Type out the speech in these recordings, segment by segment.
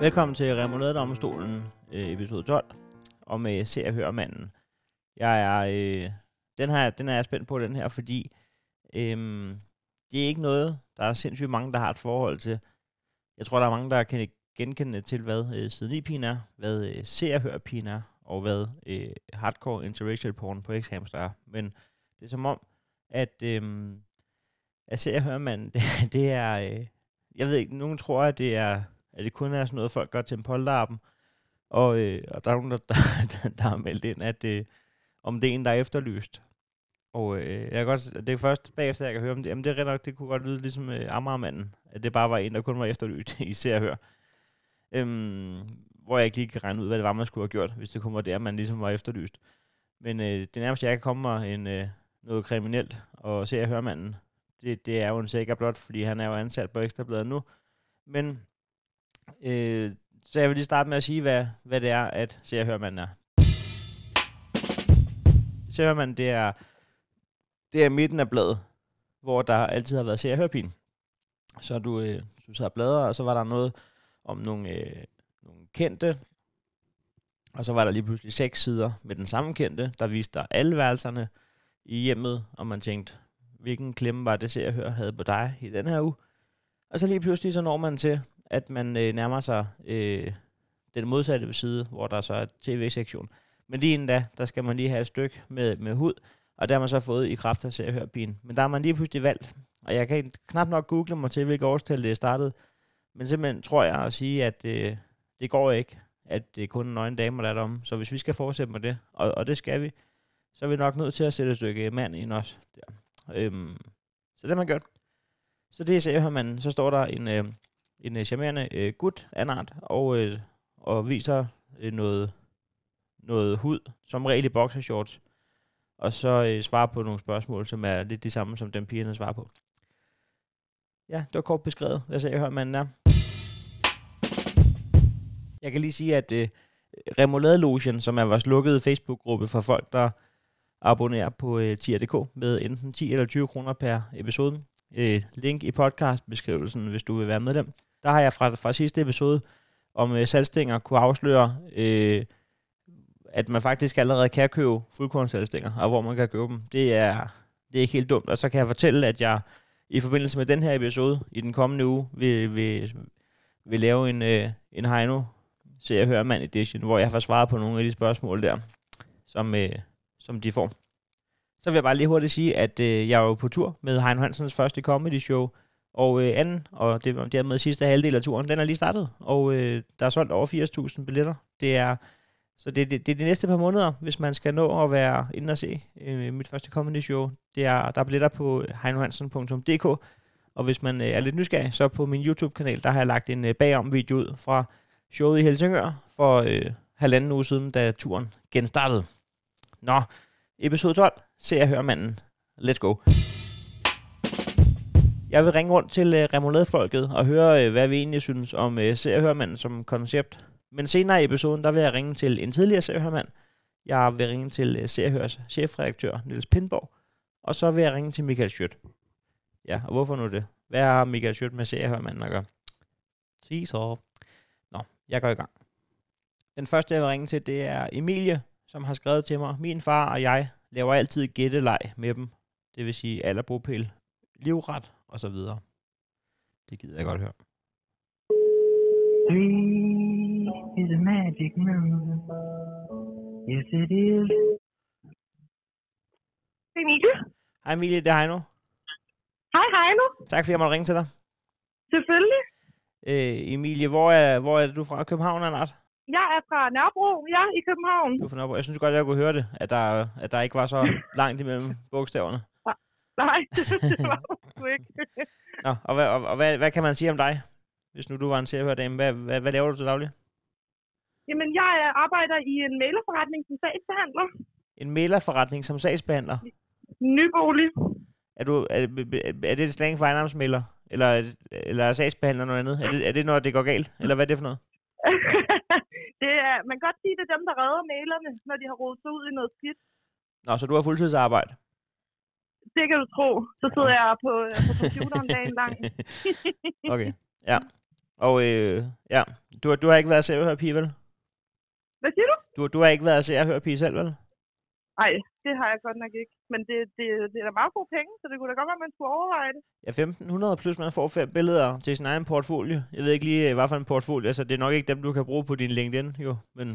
Velkommen til Remonadedomstolen, øh, episode 12, og med Se og Hør manden. Jeg er, øh, den, her, den er jeg spændt på, den her, fordi øh, det er ikke noget, der er sindssygt mange, der har et forhold til. Jeg tror, der er mange, der kan genkende til, hvad øh, siden i pigen er, hvad øh, Se og Hør pigen er, og hvad øh, hardcore interracial porn på x er. Men det er som om, at, øh, at Se og Hør manden, det, det er... Øh, jeg ved ikke, nogen tror, at det er at det kun er sådan noget, folk gør til en polterappen. Og, øh, og der er nogen, der, der, der har meldt ind, at øh, om det er en, der er efterlyst. Og øh, jeg kan godt, det er først bagefter, jeg kan høre om det. Jamen det er nok, det kunne godt lyde ligesom øh, Amagermanden. At det bare var en, der kun var efterlyst i ser og hør. Øhm, hvor jeg ikke lige kan regne ud, hvad det var, man skulle have gjort, hvis det kun var der, man ligesom var efterlyst. Men øh, det nærmeste, jeg kan komme mig en, øh, noget kriminelt og se og høre manden, det, det er jo en sikker blot, fordi han er jo ansat på Ekstrabladet nu. Men Øh, så jeg vil lige starte med at sige, hvad, hvad det er, at Se og Hørmanden er. Se og Hørmanden, det er, det er midten af bladet, hvor der altid har været Se og Hørpin. Så du, øh, du sad og bladrer, og så var der noget om nogle, øh, nogle kendte, og så var der lige pludselig seks sider med den samme kendte, der viste dig alle værelserne i hjemmet, og man tænkte, hvilken klemme var det, Se og Hør havde på dig i den her uge. Og så lige pludselig så når man til, at man øh, nærmer sig øh, den modsatte side, hvor der så er tv-sektion. Men lige inden da, der skal man lige have et stykke med, med hud, og der har man så fået i kraft af se. Men der har man lige pludselig valgt, og jeg kan knap nok google mig til, hvilket årstal det er startet, men simpelthen tror jeg at sige, at øh, det går ikke, at det er kun nøgne damer, der er derom. Så hvis vi skal fortsætte med det, og, og det skal vi, så er vi nok nødt til at sætte et stykke mand ind også. Der. Øhm, så det har man gjort. Så det er man, så står der en, øh, en uh, charmerende uh, gut anart, og, uh, og viser uh, noget, noget hud, som regel i boxershorts, og så uh, svarer på nogle spørgsmål, som er lidt de samme, som den pigerne svarer på. Ja, det var kort beskrevet. Hvad sagde jeg, manden er? Jeg kan lige sige, at uh, Remoulade Lotion, som er vores lukkede Facebook-gruppe for folk, der abonnerer på uh, tier.dk med enten 10 eller 20 kroner per episode. Uh, link i podcastbeskrivelsen, hvis du vil være medlem. Der har jeg fra, fra sidste episode om øh, salgstænger kunne afsløre, øh, at man faktisk allerede kan købe fuldkornsalgstænger, og hvor man kan købe dem. Det er, det er ikke helt dumt. Og så kan jeg fortælle, at jeg i forbindelse med den her episode i den kommende uge vil, vil, vil lave en, øh, en Heino Se jeg hører mand edition, hvor jeg får svaret på nogle af de spørgsmål der, som, øh, som de får. Så vil jeg bare lige hurtigt sige, at øh, jeg er jo på tur med Heino Hansens første comedy show og øh, anden, og det var dermed sidste halvdel af turen, den er lige startet, og øh, der er solgt over 80.000 billetter. Det er, så det, det, det er de næste par måneder, hvis man skal nå at være inde og se øh, mit første comedy show. Det er, der er billetter på øh, heinohansen.dk, og hvis man øh, er lidt nysgerrig, så på min YouTube-kanal, der har jeg lagt en øh, bagom video ud fra showet i Helsingør for øh, halvanden uge siden, da turen genstartede. Nå, episode 12, ser jeg hør manden. Let's go. Jeg vil ringe rundt til uh, remouladefolket og høre, øh, hvad vi egentlig synes om øh, seriehørmanden som koncept. Men senere i episoden, der vil jeg ringe til en tidligere seriehørmand. Jeg vil ringe til øh, seriehørs chefredaktør Niels Pindborg. Og så vil jeg ringe til Michael Schødt. Ja, og hvorfor nu det? Hvad har Michael Schødt med seriehørmanden at gøre? Sig så. Nå, jeg går i gang. Den første, jeg vil ringe til, det er Emilie, som har skrevet til mig. Min far og jeg laver altid gætteleg med dem. Det vil sige alder, livret og så videre. Det gider jeg godt høre. Three is a magic number. Yes, it is. Emilie? Hej Emilie, det er Heino. Hej Heino. Tak fordi jeg måtte ringe til dig. Selvfølgelig. Øh, Emilie, hvor er, hvor er du fra? København eller noget? Jeg er fra Nørrebro, ja, i København. Du er fra Nørrebro. Jeg synes godt, jeg kunne høre det, at der, at der ikke var så langt imellem bogstaverne. Nej, det var du ikke. Nå, og, hvad, og, og hvad, hvad kan man sige om dig, hvis nu du var en seriehørdame? Hvad, hvad, hvad laver du til daglig? Jamen, jeg arbejder i en mailerforretning som sagsbehandler. En mailerforretning som sagsbehandler? Nybolig. Er, du, er, er det et slang for ejendomsmailer? Eller, eller er sagsbehandler noget andet? Er det, er det, når det går galt? Eller hvad er det for noget? det er, man kan godt sige, det er dem, der redder mailerne, når de har rodet sig ud i noget skidt. Nå, så du har fuldtidsarbejde? Det kan du tro. Så sidder jeg på, på computeren dagen lang. okay, ja. Og øh, ja, du, har- du har ikke været se og høre pige, vel? Hvad siger du? Du, du har ikke været se og høre pige selv, vel? Nej, det har jeg godt nok ikke. Men det, det, det er da meget gode penge, så det kunne da godt være, at man skulle overveje det. Ja, 1500 plus man får fem billeder til sin egen portfolio. Jeg ved ikke lige, øh, hvad for en portfolio, altså det er nok ikke dem, du kan bruge på din LinkedIn, jo. Men,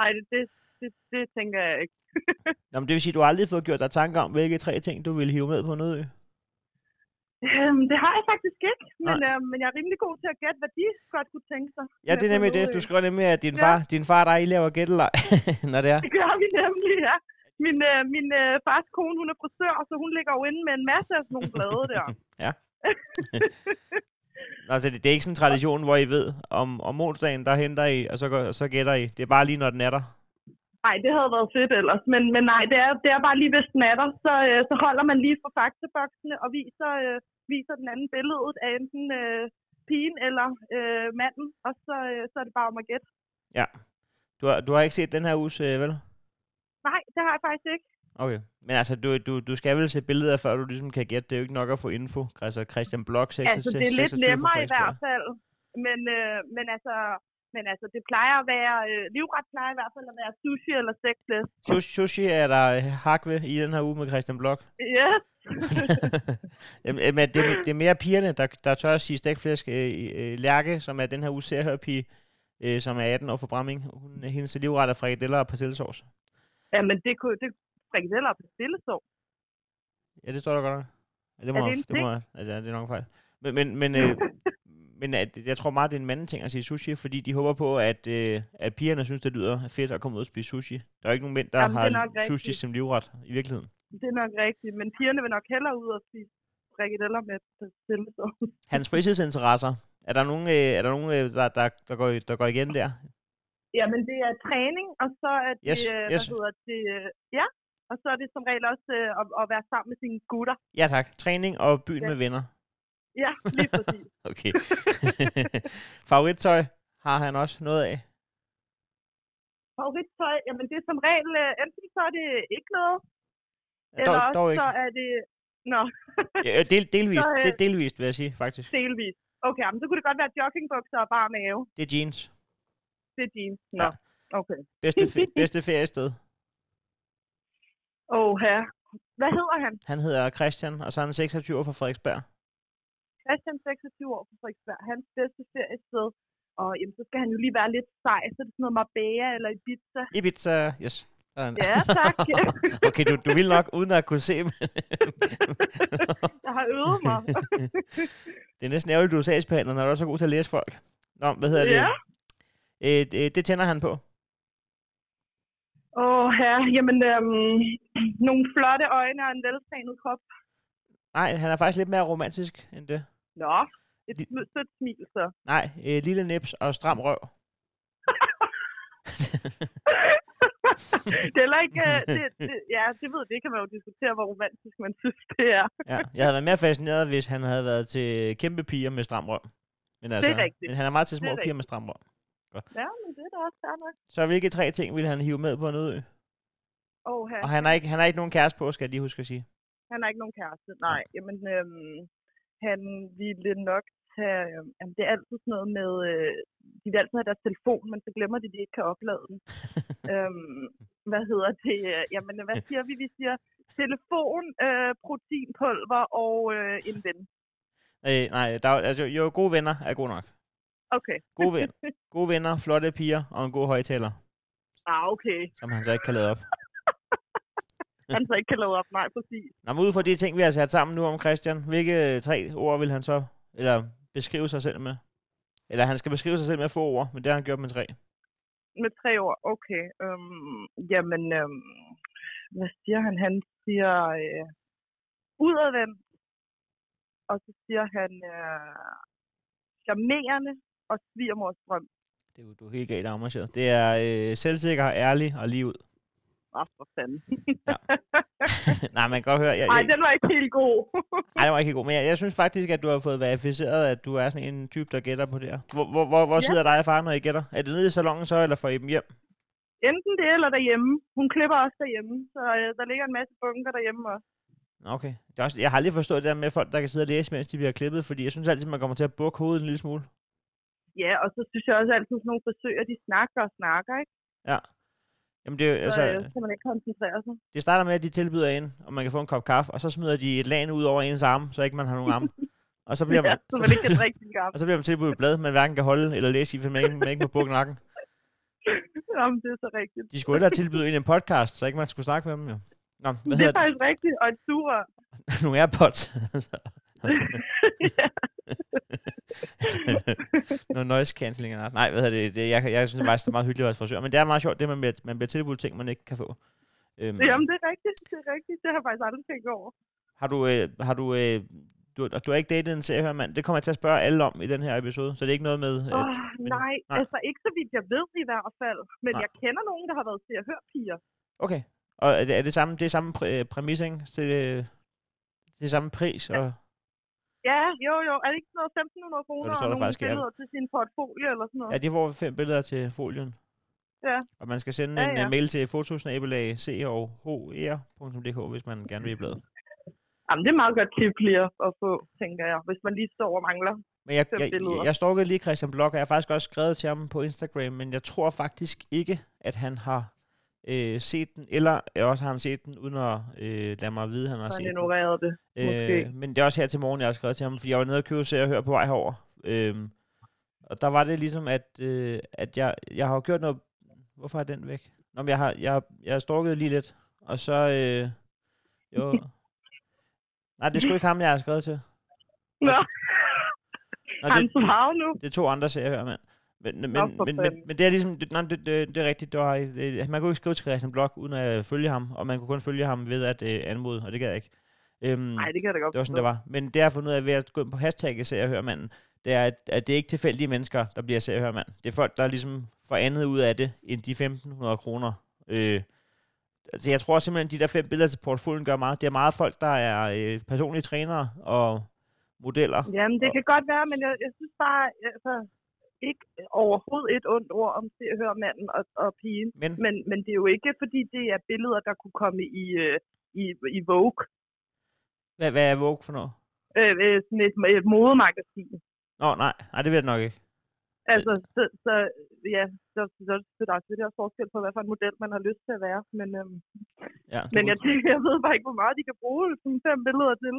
Nej, det, det, det, det tænker jeg ikke. Nå, men det vil sige, at du har aldrig fået gjort dig tanker om, hvilke tre ting, du ville hive med på noget. Øhm, det har jeg faktisk ikke, men, øh, men jeg er rimelig god til at gætte, hvad de godt kunne tænke sig. Ja, det er nemlig det. Du skriver nemlig, at din Ja. far, din far der I laver gætteleg, når det er. Det gør vi nemlig, ja. Min, øh, min øh, fars kone, hun er frisør, så hun ligger jo inde med en masse af sådan nogle blade der. Ja. Altså, det, det er ikke sådan en tradition, hvor I ved, om, om onsdagen, der henter I, og så, går, så gætter I. Det er bare lige, når den er der. Nej, det havde været fedt ellers. Men, men nej, det er, det er bare lige, hvis den er der, så, øh, så holder man lige for faktaboksene og viser, øh, viser den anden billedet af enten øh, pigen eller øh, manden, og så, øh, så er det bare om at gætte. Ja. Du har, du har ikke set den her uges, øh, vel? Nej, det har jeg faktisk ikke. Okay. Men altså, du, du, du skal vel se billeder, før du ligesom kan gætte. Det er jo ikke nok at få info. Altså, Christian Blok, 6, Altså, det er lidt nemmere i hvert fald. Men, øh, men altså, men altså, det plejer at være, øh, livret plejer i hvert fald at være sushi eller sexflæsk. Sushi, sushi er der øh, hak ved i den her uge med Christian Blok. Yes. Jamen, men det, er- det er mere pigerne, der, der tør at sige stegflæsk. Øh, øh, Lærke, som er den her uge serhørpige, øh, som er 18 år for Bramming. Hun, hendes livret er frikadeller og persillesauce. ja, men det kunne, det frikadeller på stillesov. Ja, det står der godt nok. Det må, Er det en det må, ja, det er nok fejl. Men, men, men, øh, men at, jeg tror meget, det er en manden ting at sige sushi, fordi de håber på, at, øh, at pigerne synes, det lyder fedt at komme ud og spise sushi. Der er jo ikke nogen mænd, der Jamen, har sushi rigtigt. som livret i virkeligheden. Det er nok rigtigt, men pigerne vil nok hellere ud og spise frikadeller med stillesov. Hans fritidsinteresser, er der nogen, øh, er der, nogen øh, der, der, der, går, der går igen der? Jamen, det er træning, og så er det, Yes, øh, yes. hvad hedder det, øh, ja, og så er det som regel også øh, at, at være sammen med sine gutter. Ja tak. Træning og byen Ja. med venner. Ja, lige præcis. Okay. Favorittøj har han også noget af. Favorittøj, jamen det er som regel, øh, enten så er det ikke noget, Ja, eller dog, dog ikke. så er det, nå, Ja, del, delvist, Så, øh, det er delvist, vil jeg sige, faktisk. delvis. Okay, men så kunne det godt være joggingbukser og bare mave. Det er jeans. Det er jeans. Nå, Ja. okay. Bedste, fe- bedste feriested. Åh, oh, her. Hvad hedder han? Han hedder Christian, og så er han 26 år fra Frederiksberg. Christian, 26 år fra Frederiksberg. Hans bedste feriested. Og jamen, så skal han jo lige være lidt sej, så er det sådan noget Marbella eller Ibiza. Ibiza, yes. Ja, tak. okay, du, du vil nok, uden at kunne se. Jeg har øvet mig. det er næsten ærgerligt, du er sagsbehandler, når du er så god til at læse folk. Nå, hvad hedder det? Ja. Øh, det, det tænder han på. Åh, oh, her. Jamen, øhm, nogle flotte øjne og en veltrænet krop. Nej, han er faktisk lidt mere romantisk end det. Nå, et sm- sødt smil, så. Nej, øh, lille nips og stram røv. det er heller ikke... øh, Det, det, ja, det ved det kan man jo diskutere, hvor romantisk man synes, det er. ja, jeg havde været mere fascineret, hvis han havde været til kæmpe piger med stram røv. Men, altså, rigtigt. men han er meget til Det små er piger med stram røv. Ja, men det er da også fair nok. Så hvilke tre ting ville han hive med på en ø? Åh, her. Og han har ikke, han har ikke nogen kæreste på, skal jeg lige huske at sige. Han har ikke nogen kæreste. Nej, jamen, øhm, han ville nok tage... Øhm, jamen, det er altid sådan noget med... Øh, de vil altid have deres telefon, men så glemmer de, at de ikke kan oplade den. øhm, hvad hedder det? Jamen, hvad siger vi? Vi siger telefon, øh, proteinpulver og øh, en ven. Øh, nej, der, er- altså, jo, gode venner er god nok. Okay. Gode, ven, gode venner, flotte piger og en god højtaler, Ah, okay. som han så ikke kan lade op. Han så ikke kan lade op. Nej, præcis. Nå, men ud fra de ting, vi har sat sammen nu om Christian, hvilke tre ord vil han så, eller beskrive sig selv med? Eller han skal beskrive sig selv med få ord, men det har han gjort med tre. Med tre ord. Okay. Øhm, jamen, øhm, hvad siger han? Han siger øh, udadvendt. Og så siger han øh, charmerende og svigermorsdrøm. Det er jo, du helt galt afmarcheret. Det er øh, selvsikker, ærlig og lige ud. Åh, for fanden. Nej, man kan godt høre. Jeg, Nej, den var ikke helt god. Nej, det var ikke helt god. Men jeg, jeg synes faktisk, at du har fået verificeret, at du er sådan en type, der gætter på det her. Hvor, hvor, hvor, hvor Ja. sidder dig og far, når I gætter? Er det nede i salongen så, eller får I dem hjem? Enten det eller derhjemme. Hun klipper også derhjemme, så øh, der ligger en masse bunker derhjemme også. Okay. Det er også, jeg har aldrig forstået det der med folk, der kan sidde og læse, mens de bliver klippet, fordi jeg synes altid, man kommer til at bukke hovedet en lille smule. ja, og så synes jeg også altid, sådan nogle frisører, de snakker og snakker, ikke? Ja. Jamen det, er Så altså, øh, kan man ikke koncentrere sig. det starter med, at de tilbyder en, om man kan få en kop kaffe, og så smider de et lag ud over ens arme, så ikke man har nogen arme. Og så bliver man, Ja, så man ikke kan drikke sin kaffe. og så bliver man tilbudt et blad, man hverken kan holde eller læse i, for man man ikke må bukke nakken. Jamen, det er så rigtigt. De skulle hellere tilbyde en en podcast, så ikke man skulle snakke med dem jo. Nå, hvad det er hedder det? faktisk rigtigt, og et sugerør. Nogle AirPods. Noget noise cancelling. eller- Nej, hvad det? det jeg, jeg synes det er meget hyggeligt at være frisør. Men det er meget sjovt, det med, at man bliver tilbudt ting, man ikke kan få. Øhm, Jamen, det er rigtigt. Det er rigtigt. Det har jeg faktisk aldrig tænkt over. Har du, øh, har du, øh, du, du har ikke datet en seriehørmand? Det kommer jeg til at spørge alle om i den her episode, så det er ikke noget med... Øh, oh, men- nej, nej. altså ikke så vidt jeg ved i hvert fald. Men Nej. jeg kender nogen, der har været til at høre piger. okay. Og er det, er det samme, det er samme præ, præmis, ikke? Det, det er samme pris, og Ja, jo, jo. Er det ikke sådan noget 1.500 kroner står og der nogle faktisk, ja. billeder til sin portfolio eller sådan noget? ja, de får fem billeder til folien. Ja. Og man skal sende Ja, en ja. mail til fotosnabelag c og hr.dk, hvis man gerne vil i bladet. Jamen, det er meget godt tip lige at få, tænker jeg, hvis man lige står og mangler. Men jeg, jeg, billeder. jeg, jeg stalkede lige Christian Blok, og jeg har faktisk også skrevet til ham på Instagram, men jeg tror faktisk ikke, at han har øh, set den, eller også har han set den, uden at øh, lade mig vide, at han har Så set han den. ignorerede det. Måske. Øh, men det er også her til morgen, jeg har skrevet til ham, fordi jeg var nede og købe se og høre på vej herover. Øh, og der var det ligesom, at, øh, at jeg, jeg har jo gjort noget... Hvorfor er den væk? Nå, men jeg har, jeg, jeg har stalket lige lidt, og så... Øh, jo... Nej, det er sgu ikke ham, jeg har skrevet til. Nå, Nå, han det, svarede nu. det er to andre serier mand. Men, men, men, men, men, det er ligesom, det, nej, det, det, det er rigtigt, det var, det, man kunne ikke skrive til Christian Blok, uden at følge ham, og man kunne kun følge ham ved at øh, anmode, og det gad jeg ikke. Øhm, Nej, det kan jeg da godt det var sådan, det var. Men det jeg har fundet ud af ved at gå ind på hashtagget ser jeg hører manden, det er, at, at det er ikke tilfældige mennesker, der bliver ser jeg hører mand. Det er folk, der ligesom får andet ud af det, end de 1.500 kroner. Øh, altså jeg tror simpelthen, de der fem billeder til portfolien gør meget. Det er meget folk, der er øh, personlige trænere og modeller. Jamen, det Og- kan godt være, men jeg, jeg synes bare, altså, ikke overhovedet et ondt ord om se og høre manden og, og pigen. Men, Men, men det er jo ikke, fordi det er billeder, der kunne komme i, øh, i, i Vogue. hvad, hvad er Vogue for noget? Øh, øh, sådan et, et modemagasin. Nå, nej, nej, det ved jeg nok ikke. Altså, så, så ja, så, så, så der er selvfølgelig også forskel på, hvad for en model man har lyst til at være. Men, øhm, Ja, men jeg, tænker, jeg ved bare ikke, hvor meget de kan bruge sådan fem billeder til.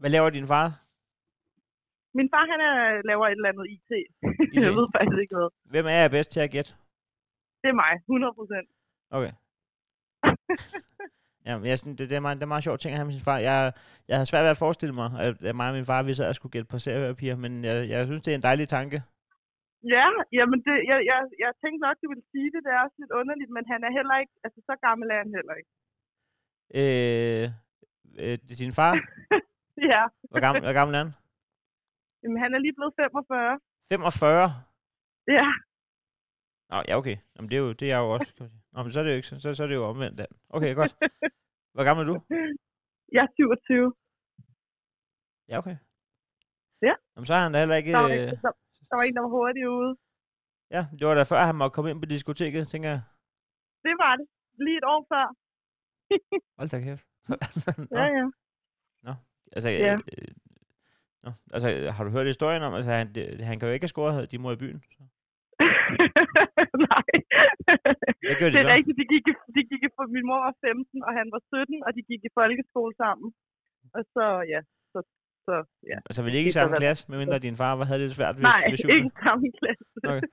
Hvad laver din far? Min far, han er, laver et eller andet IT. IT? jeg ved faktisk ikke noget. Hvem er jeg bedst til at gætte? Det er mig, 100 procent. Okay. Ja, jeg, synes, det, det, er meget, det er meget sjovt ting at have med sin far. Jeg, jeg har svært ved at forestille mig, at, at mig og min far, vi så at skulle gætte på seriepiger, men jeg, jeg synes, det er en dejlig tanke. Ja, jamen det, jeg, jeg, jeg tænkte nok, du ville sige det. Det er også lidt underligt, men han er heller ikke, altså så gammel er han heller ikke. Øh, øh, det er din far? ja, Hvor gammel, hvor gammel er han? Jamen han er lige blevet 45. 45? Ja, Nå, ja, okay. Jamen, det er jo, det er jeg jo også. Nå, men så er det jo ikke, så, så, så er det jo omvendt. Dan. Okay, godt. Hvor gammel er du? jeg er 27. Ja, okay. Ja. Jamen, så har han da heller ikke... Der var, Øh, ikke, der, der var en, der var hurtigt ude. ja, det var da før, han måtte komme ind på diskoteket, tænker jeg. Det var det. Lige et år før. Hold da kæft. Nå, Ja, ja. Altså, Ja. øh, nå, altså, har du hørt historien om, altså, han, det, han kan jo ikke have scoret de mor i byen. Så. Nej. Hvad gør de det er så? rigtigt. De gik, i, de gik i, min mor var 15, og han var 17, og de gik i folkeskole sammen. Og så, ja, så, så ja. Altså, ikke i Det kan samme klasse, medmindre din far var, havde det svært ved, Nej, ved ikke samme klasse. Okay.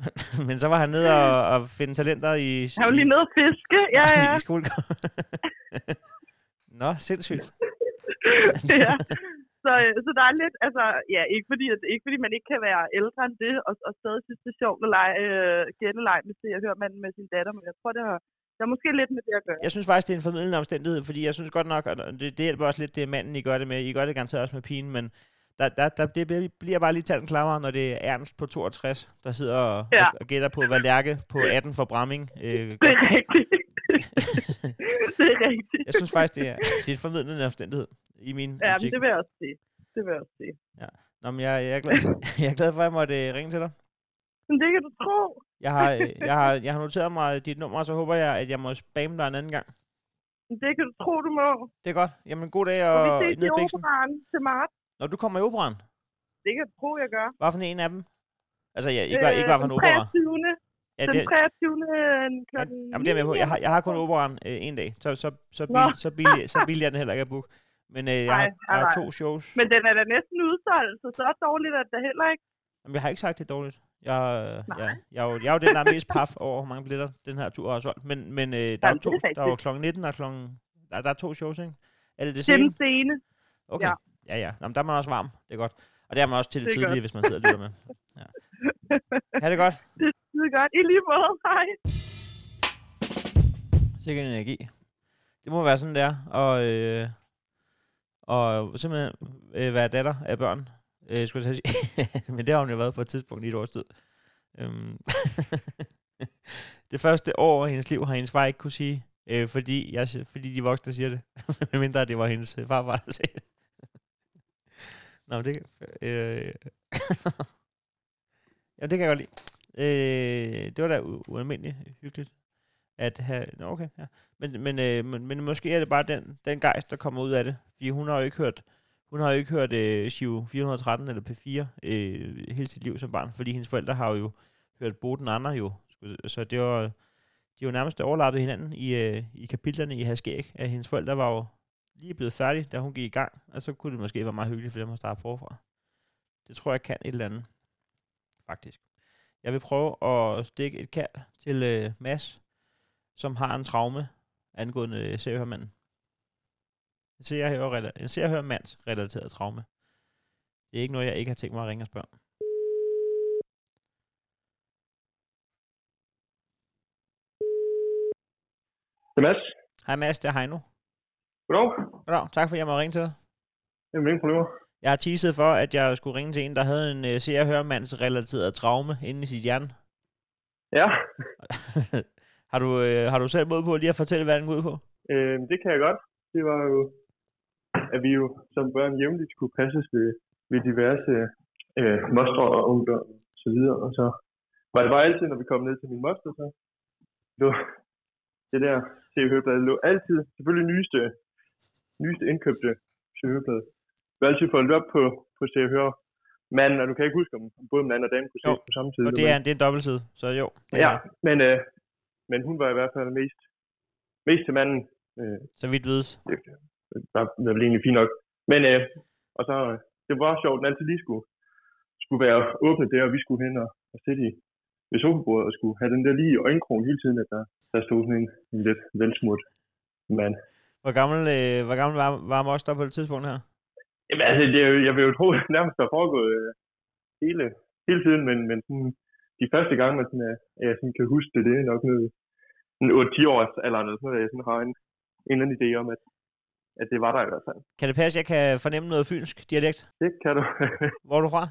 Men så var han nede og, og finde talenter i, Han var lige nede og fiske. Ja, ja. i skole. Nå, sindssygt. ja. Så, øh, så der er lidt, altså, ja, ikke fordi, at, ikke fordi man ikke kan være ældre end det, og, og stadig synes, det er sjovt at lege, øh, gætteleg med det, jeg hører man med sin datter, men jeg tror, det har, der er måske lidt med det at gøre. Jeg synes faktisk, det er en formidlende omstændighed, fordi jeg synes godt nok, og det, det hjælper også lidt, det er manden, I gør det med. I gør det garanteret også med pigen, men der, der, der, det bliver- bare lige talt klammer, når det er Ernst på 62, der sidder og, Ja. og, og gætter på, hvad Lærke på 18 for Bramming. Øh, Det er rigtigt. det er rigtigt. jeg synes faktisk, det er, det er en formidlende omstændighed i min Ja, men det vil jeg også sige. Det vil jeg også sige. Nå, men jeg, jeg, er glad for, jeg er glad for, at jeg måtte øh, ringe til dig. Men det kan du tro. Jeg har, øh, jeg har, jeg har noteret mig dit nummer, og så håber jeg, at jeg må spamme dig en anden gang. Men Det kan du tro, du må. Det er godt. Jamen, god dag Og og vi ses i operan til marts. Når du kommer i operan, Det kan du tro, jeg gør. hvad for en af dem? Altså, ja, ikke, bare, ikke bare fra en opera. 23. Ja, den det, 23. ja, klokken jamen, det er jeg med på. Jeg har, jeg har kun operan øh, en dag, så, så, så, billig, så, billig, så billig er den heller ikke at booke. Men øh, jeg, har, Nej, jeg har nej, to shows. Men den er da næsten udsolgt, så så dårligt er det da heller ikke. Jamen, jeg har ikke sagt, det er dårligt. Jeg, øh, Nej. jeg, jeg, er jo, jeg er jo den, der er mest paf over, hvor mange billetter den her tur har solgt. Men, men øh, der, er Jamen, to, er der er jo klokken 19 og klokken... Der, der er to shows, ikke? Er det det sene? den scene. Okay. ja. Ja, ja. Jamen, der er man også varm. Det er godt. Og det er man også til det, Det tidlige, hvis man sidder og lytter med. Ha' det godt. Det er skide godt. I lige måde. Hej. Sikkert energi. Det må være sådan, det er. Og, øh, og simpelthen øh, være datter af børn. Øh, skulle jeg sige. Men det har hun jo været på et tidspunkt i et års tid. Øhm. det første år af hendes liv har hendes far ikke kunne sige, øh, fordi, jeg, fordi de voksne siger det. Medmindre at det var hendes farfar, der sagde det. Nå, men det, øh, Jamen, det kan jeg godt lide. Øh, det var da u- ualmindeligt hyggeligt at have... Nå, okay, ja. Men, men, øh, men, men måske er det bare den, den gejst, der kommer ud af det. Fordi hun har jo ikke hørt, hun har jo ikke hørt øh, Shiv 413 eller P4 øh, hele sit liv som barn, fordi hendes forældre har jo hørt Boden Andre jo. Så det var, de var nærmest overlappet hinanden i, øh, i kapitlerne i Haskæg, at hendes forældre var jo lige blevet færdige, da hun gik i gang, og så kunne det måske være meget hyggeligt for dem at starte forfra. Det tror jeg kan et eller andet, faktisk. Jeg vil prøve at stikke et kald til øh, Mads, som har en traume angående øh, se og hør manden. En se og hør, rela- en se og hør mands relateret traume. Det er ikke noget, jeg ikke har tænkt mig at ringe og spørge om. Det er Mads. Hej Mads, det er Heino. Goddag. Goddag, tak fordi jeg må ringe til dig. Jamen, ingen problemer. Jeg har teaset for, at jeg skulle ringe til en, der havde en uh, se og hør mands relateret traume inde i sit hjerne. Ja, har, du, øh, har du selv mod på lige at fortælle, hvad den går ud på? øh, det kan jeg godt. Det var jo, at vi jo som børn jævnligt skulle passes ved, ved diverse øh, mostre og ungdom og så videre. Og så var det bare altid, når vi kom ned til min moster, så lå det der CHØ-blad lå altid, selvfølgelig nyeste, nyeste indkøbte CHØ-blad. Det var altid foldet op på, på CHØ manden, og du kan ikke huske, om både mand og dame kunne se på samme tid. Og det er, det er en dobbeltside, så jo. Det Ja, er, men, øh, men hun var i hvert fald mest, mest til manden. Øh, så vidt vides. det var, var vel egentlig fint nok. Men øh, og så, øh, det var sjovt, at den altid lige skulle, skulle være åbnet der, og vi skulle hen og, og sætte i ved sofabordet og skulle have den der lige i øjenkrogen hele tiden, at der, der stod sådan en, en lidt velsmurt mand. Hvor gammel, øh, hvor gammel var, var Moster på det tidspunkt her? Jamen altså, det, er jeg vil jo tro, at det nærmest har foregået øh, hele, hele tiden, men, men sådan, de første gange, man sådan, øh, jeg sådan kan huske det, det er nok noget, en 8-10 års eller sådan noget, at jeg sådan har en, en eller anden idé om, at, at det var der i hvert fald. Kan det passe, at jeg kan fornemme noget fynsk dialekt? Det kan du. Hvor er du fra?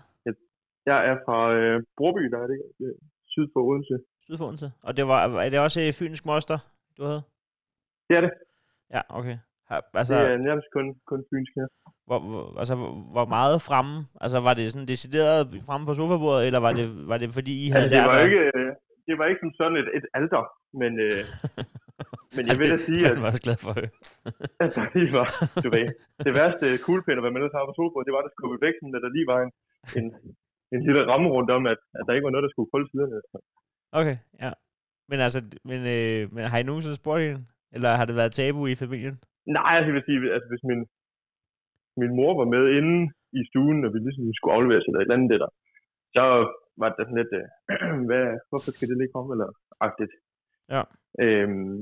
jeg er fra øh, Broby, der er det, øh, syd for Odense. Syd for Odense. Og det var, er det også øh, fynsk moster, du havde? Det er det. Ja, okay. Altså, altså, det er nærmest kun, kun fynsk her. hvor, hvor, altså, hvor, meget fremme? Altså, var det sådan decideret fremme på sofabordet, eller var det, var det fordi, I havde Altså, det var at- jo ikke, øh, det var ikke som sådan et, et alter, men, øh, men jeg vil da sige, at, Jeg var også glad for at at der lige var, du ved, det værste kuglepind, hvad man ellers har på sofabordet, det var, at der skulle væk, sådan, at der lige var en, en, en lille ramme rundt om, at, at der ikke var noget, der skulle krølle siderne. Okay, ja. Men altså, men, øh, men har I nogensinde spurgt hende? Eller har det været tabu i familien? Nej, altså, jeg vil sige, altså, hvis min, min mor var med inde i stuen, og vi ligesom skulle afleveres eller et eller andet der, så var det sådan lidt, øh, hvad, hvorfor skal det lige komme, eller agtigt. Ja. Øhm,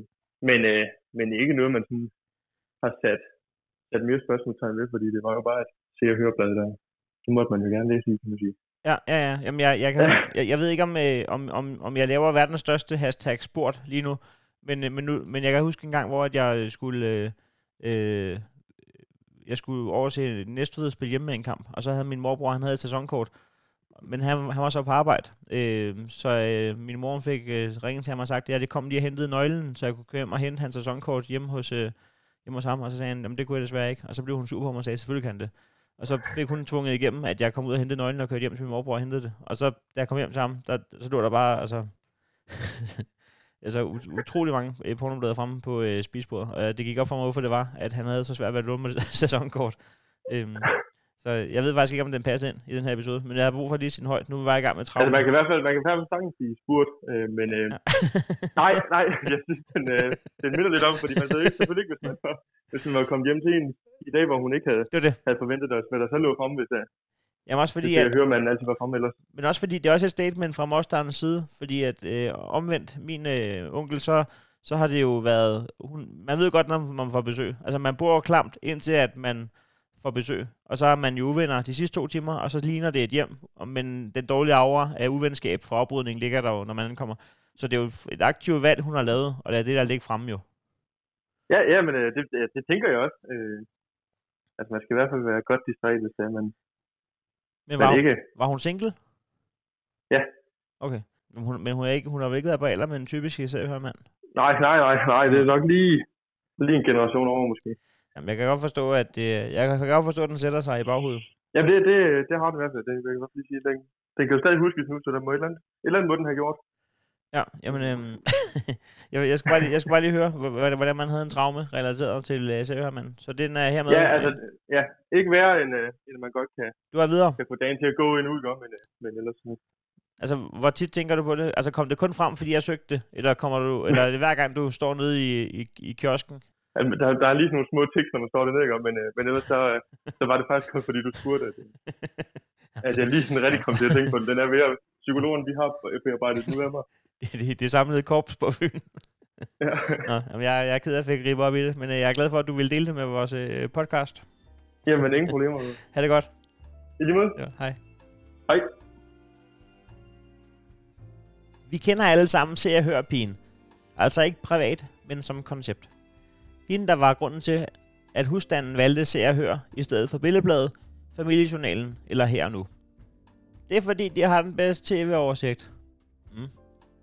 men, øh, men ikke noget, man sådan har sat, sat mere spørgsmålstegn ved, fordi det var jo bare et se og høre blad, der det måtte man jo gerne læse i, kan man sige. Ja, ja, ja. Jamen, jeg, jeg, kan, jeg, jeg ved ikke, om, øh, om, om, om jeg laver verdens største hashtag sport lige nu, men, øh, men, nu, men jeg kan huske en gang, hvor at jeg skulle, øh, øh, jeg skulle overse næste at spille hjemme med en kamp, og så havde min morbror, han havde et sæsonkort, men han, han var så på arbejde, øh, så øh, min mor fik øh, ringet til ham og sagt, at det kom lige og hentede nøglen, så jeg kunne køre hjem og hente hans sæsonkort hjemme hos, øh, hjemme hos ham, og så sagde han, jamen det kunne jeg desværre ikke, og så blev hun sur på mig og sagde, selvfølgelig kan det. Og så fik hun tvunget igennem, at jeg kom ud og hentede nøglen og kørte hjem til min morbror og hentede det. Og så, da jeg kom hjem til ham, der, så lå der bare, altså, altså ut- utrolig mange øh, pornoblader fremme på øh, spisbordet. Og øh, det gik op for mig, hvorfor det var, at han havde så svært ved at låne med sæsonkort. Øhm, Så jeg ved faktisk ikke, om den passer ind i den her episode, men jeg har brug for lige sin højt. Nu er vi bare i gang med Altså, travlt. man kan i hvert fald, man kan i hvert fald sagtens blive spurgt, øh, men øh, nej, nej, jeg synes, den, øh, den minder lidt om, fordi man ved ikke, selvfølgelig ikke, hvis man, var, hvis man var kommet hjem til en i dag, hvor hun ikke havde, Det det. havde forventet os, hvad der så lå fremme, hvis, øh, Jamen også fordi, hvis at, jeg hører, man altid var fremme ellers. men også fordi, det er også et statement fra Mostarens side, fordi at øh, omvendt min øh, onkel, så, så har det jo været, hun, man ved godt, når man får besøg. Altså man bor klamt, indtil at man får besøg. Og så er man jo uvenner de sidste to timer, og så ligner det et hjem. Men den dårlige aura af uvenskab fra oprydning ligger der jo, når man ankommer. Så det er jo et aktivt valg, hun har lavet, og det er det, der ligger fremme jo. Ja, ja, men øh, det, det, det, tænker jeg også. Øh, altså, man skal i hvert fald være godt distræt, hvis det man, Men var, hun, ikke... var hun single? Ja. Okay. Men hun, men hun, er ikke, hun har jo ikke været på alder med en typisk især mand. Nej, nej, nej, nej, det er nok lige, lige en generation over, måske. Jamen, jeg kan godt forstå, at det, jeg kan godt forstå, at den sætter sig i baghovedet. Ja, det, det, det har det i hvert fald. Det, det kan jeg godt lige sige. Den, den kan jo stadig huskes nu, så der må et eller andet, et eller andet må den have gjort. Ja, jamen, øhm, jeg, jeg, skal bare lige, jeg skal bare lige høre, hvor- hvor- hvordan man havde en traume relateret til uh, Særhørmanden. Så den er hermed. Ja, altså, ja, ikke værre end, øh, end man godt kan, Du er videre. kan få dagen til at gå endnu, ikke? Men, øh, men ellers. Altså, hvor tit tænker du på det? Altså, kom det kun frem, fordi jeg søgte det? Eller, kommer du, eller er det hver gang, du står nede i, i, i kiosken? Altså, der, der er lige sådan nogle små tics, når man står dernede, ikke? Men, øh, men ellers så, øh, så var det faktisk kun, fordi du spurgte, at, øh, at jeg lige sådan rigtig kom til at tænke på det. Den er ved at, psykologen, de har bearbejdet nu af mig. det, det, samlede korps på Fyn. Ja. Nå, jamen, jeg, jeg er ked af, at jeg fik gribe op i det, men øh, jeg er glad for, at du vil dele det med vores øh, podcast. Jamen, ingen problemer. Ha' det godt. I lige måde. Ja, hej. Hej. Vi kender alle sammen Se og Hør pigen. Altså ikke privat, men som koncept. Hende, der var grunden til, at husstanden valgte Se og Hør i stedet for Billedbladet, Familiejournalen eller Her og Nu. Det er fordi, de har den bedste tv-oversigt.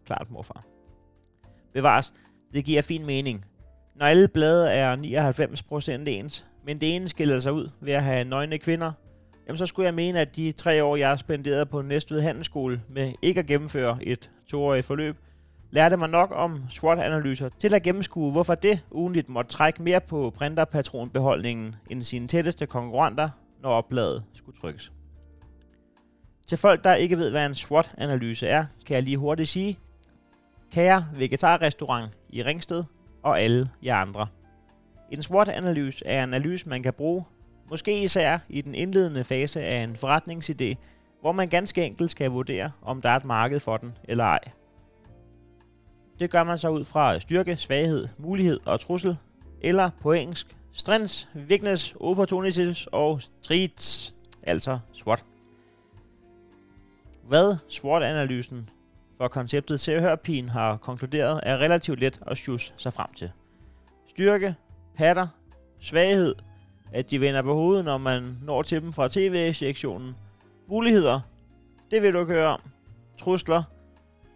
Klart morfar. Bevares, det giver fin mening. Når alle blade er 99% ens, men det ene skiller sig ud ved at have nøgne kvinder, jamen så skulle jeg mene, at de tre år, jeg spenderede på Næstved Handelsskole med ikke at gennemføre et toårigt forløb, lærte mig nok om SWOT-analyser til at gennemskue, hvorfor det ugenligt måtte trække mere på printerpatronbeholdningen end sine tætteste konkurrenter, når opladet skulle trykkes. Til folk, der ikke ved, hvad en SWOT-analyse er, kan jeg lige hurtigt sige, kære vegetarrestaurant i Ringsted og alle jer andre. En SWOT-analyse er en analyse, man kan bruge Måske især i den indledende fase af en forretningsidé, hvor man ganske enkelt skal vurdere, om der er et marked for den eller ej. Det gør man så ud fra styrke, svaghed, mulighed og trussel, eller på engelsk, strengths, weakness, opportunities og threats, altså SWOT. Hvad SWOT-analysen for konceptet Se har konkluderet, er relativt let at sjus sig frem til. Styrke, patter, svaghed, at de vender på hovedet, når man når til dem fra tv-sektionen. Muligheder, det vil du ikke høre om. Trusler,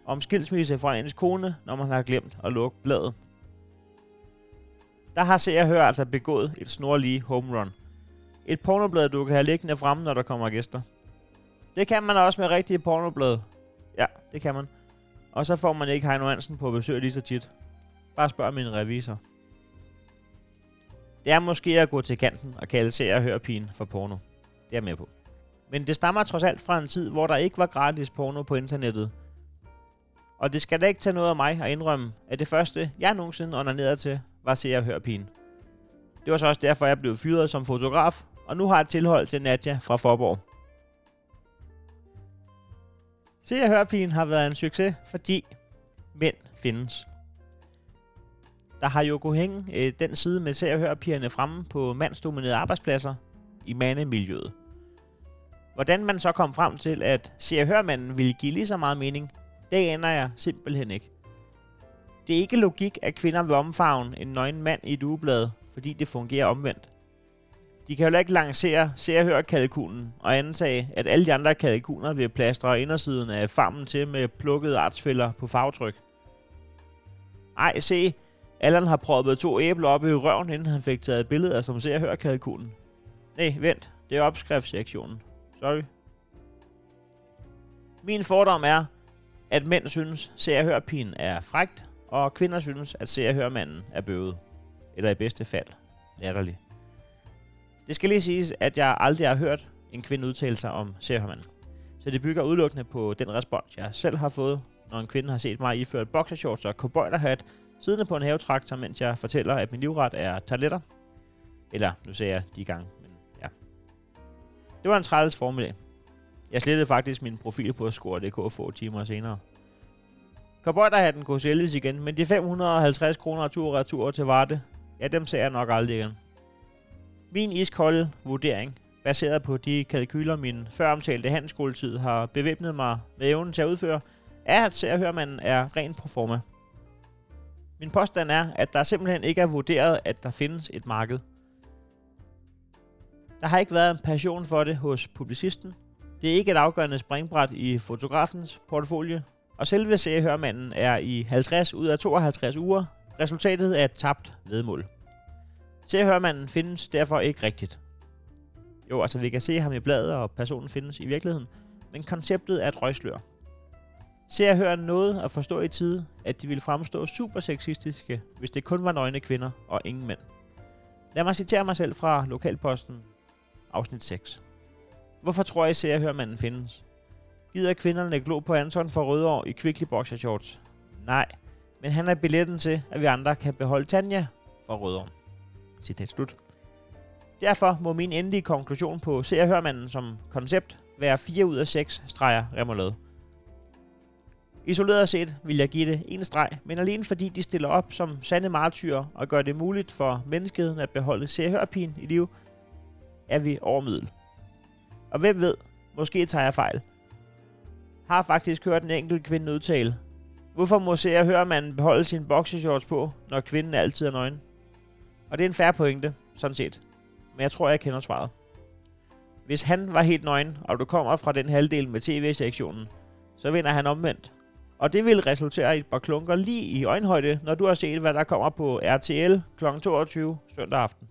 om skilsmisse fra ens kone, når man har glemt at lukke bladet. Der har Se og Hør altså begået et snorlige home run. Et pornoblad, du kan have liggende fremme, når der kommer gæster. Det kan man også med rigtige pornoblad. Ja, det kan man. Og så får man ikke Heino Hansen på besøg lige så tit. Bare spørg min revisor. Det er måske at gå til kanten og kalde Se og høre pigen for porno. Det er jeg med på. Men det stammer trods alt fra en tid, hvor der ikke var gratis porno på internettet. Og det skal da ikke tage noget af mig at indrømme, at det første, jeg nogensinde onanerede til, var Se og høre pigen. Det var så også derfor, jeg blev fyret som fotograf, og nu har jeg et tilhold til Nadja fra Forborg. Se og Hør pigen har været en succes, fordi mænd findes. Der har jo kunnet hænge øh, den side med Se og Hør pigerne fremme på mandsdominerede arbejdspladser i mandemiljøet. Hvordan man så kom frem til, at Se og Hør-manden ville give lige så meget mening, det aner jeg simpelthen ikke. Det er ikke logik, at kvinder vil omfavne en nøgen mand i et ugeblad, fordi det fungerer omvendt. De kan jo ikke lancere Se og høre kalkunen og antage, at alle de andre kalkuner vil plastre indersiden af farmen til med plukkede artsfælder på farvetryk. Ej, se, Allan har proppet to æbler op i røven, inden han fik taget billeder, som ser og hører kalkunen. Nej, vent. Det er opskriftssektionen. Sorry. Min fordom er, at mænd synes, ser og hører pigen er frægt, og kvinder synes, at ser og hører manden er bøvet. Eller i bedste fald, latterlig. Det skal lige siges, at jeg aldrig har hørt en kvinde udtale sig om seriehørmanden. Så det bygger udelukkende på den respons, jeg selv har fået, når en kvinde har set mig iført boxershorts og cowboyderhat, siddende på en havetraktor, mens jeg fortæller, at min livret er toiletter. Eller, nu ser jeg de gang, men ja. Det var en træls formiddag. Jeg slettede faktisk min profil på score.dk få timer senere. Cowboyderhatten kunne sælges igen, men de 550 kroner tur retur til Varte, ja, dem ser jeg nok aldrig igen. Min iskolde vurdering, baseret på de kalkyler, min før omtalte handelsskoletid har bevæbnet mig med evnen til at udføre, er, at ser hører man er ren proforma. Min påstand er, at der simpelthen ikke er vurderet, at der findes et marked. Der har ikke været en passion for det hos publicisten. Det er ikke et afgørende springbræt i fotografens portefølje. Og selve seriehørmanden er i 50 ud af 52 uger resultatet af et tabt vedmål. Seriehørmanden findes derfor ikke rigtigt. Jo, altså vi kan se ham i bladet, og personen findes i virkeligheden, men konceptet er et røgslør. Ser og hør noget at forstå i tide, at de ville fremstå super sexistiske, hvis det kun var nøgne kvinder og ingen mænd. Lad mig citere mig selv fra Lokalposten, afsnit 6. Hvorfor tror jeg, ser og hører manden findes? Gider kvinderne glo på Anton for Rødovre i Kvickly Boxer Shorts? Nej, men han er billetten til, at vi andre kan beholde Tanja fra Rødovre. Citat slut. Derfor må min endelige konklusion på Se og Hørmanden som koncept være 4 ud af 6 streger remoulade. Isoleret set vil jeg give det en streg, men alene fordi de stiller op som sande martyrer og gør det muligt for menneskeheden at beholde serhørpin i liv, er vi overmiddel. Og hvem ved, måske tager jeg fejl. Har faktisk hørt en enkelt kvinde udtale. Hvorfor må se og høre manden beholde sin boxershorts på, når kvinden altid er nøgen? Og det er en færre pointe, sådan set. Men jeg tror, jeg kender svaret. Hvis han var helt nøgen, og du kommer fra den halvdel med tv-sektionen, så vinder han omvendt. Og det vil resultere i et par klunker lige i øjenhøjde, når du har set, hvad der kommer på RTL kl. 22 søndag aften.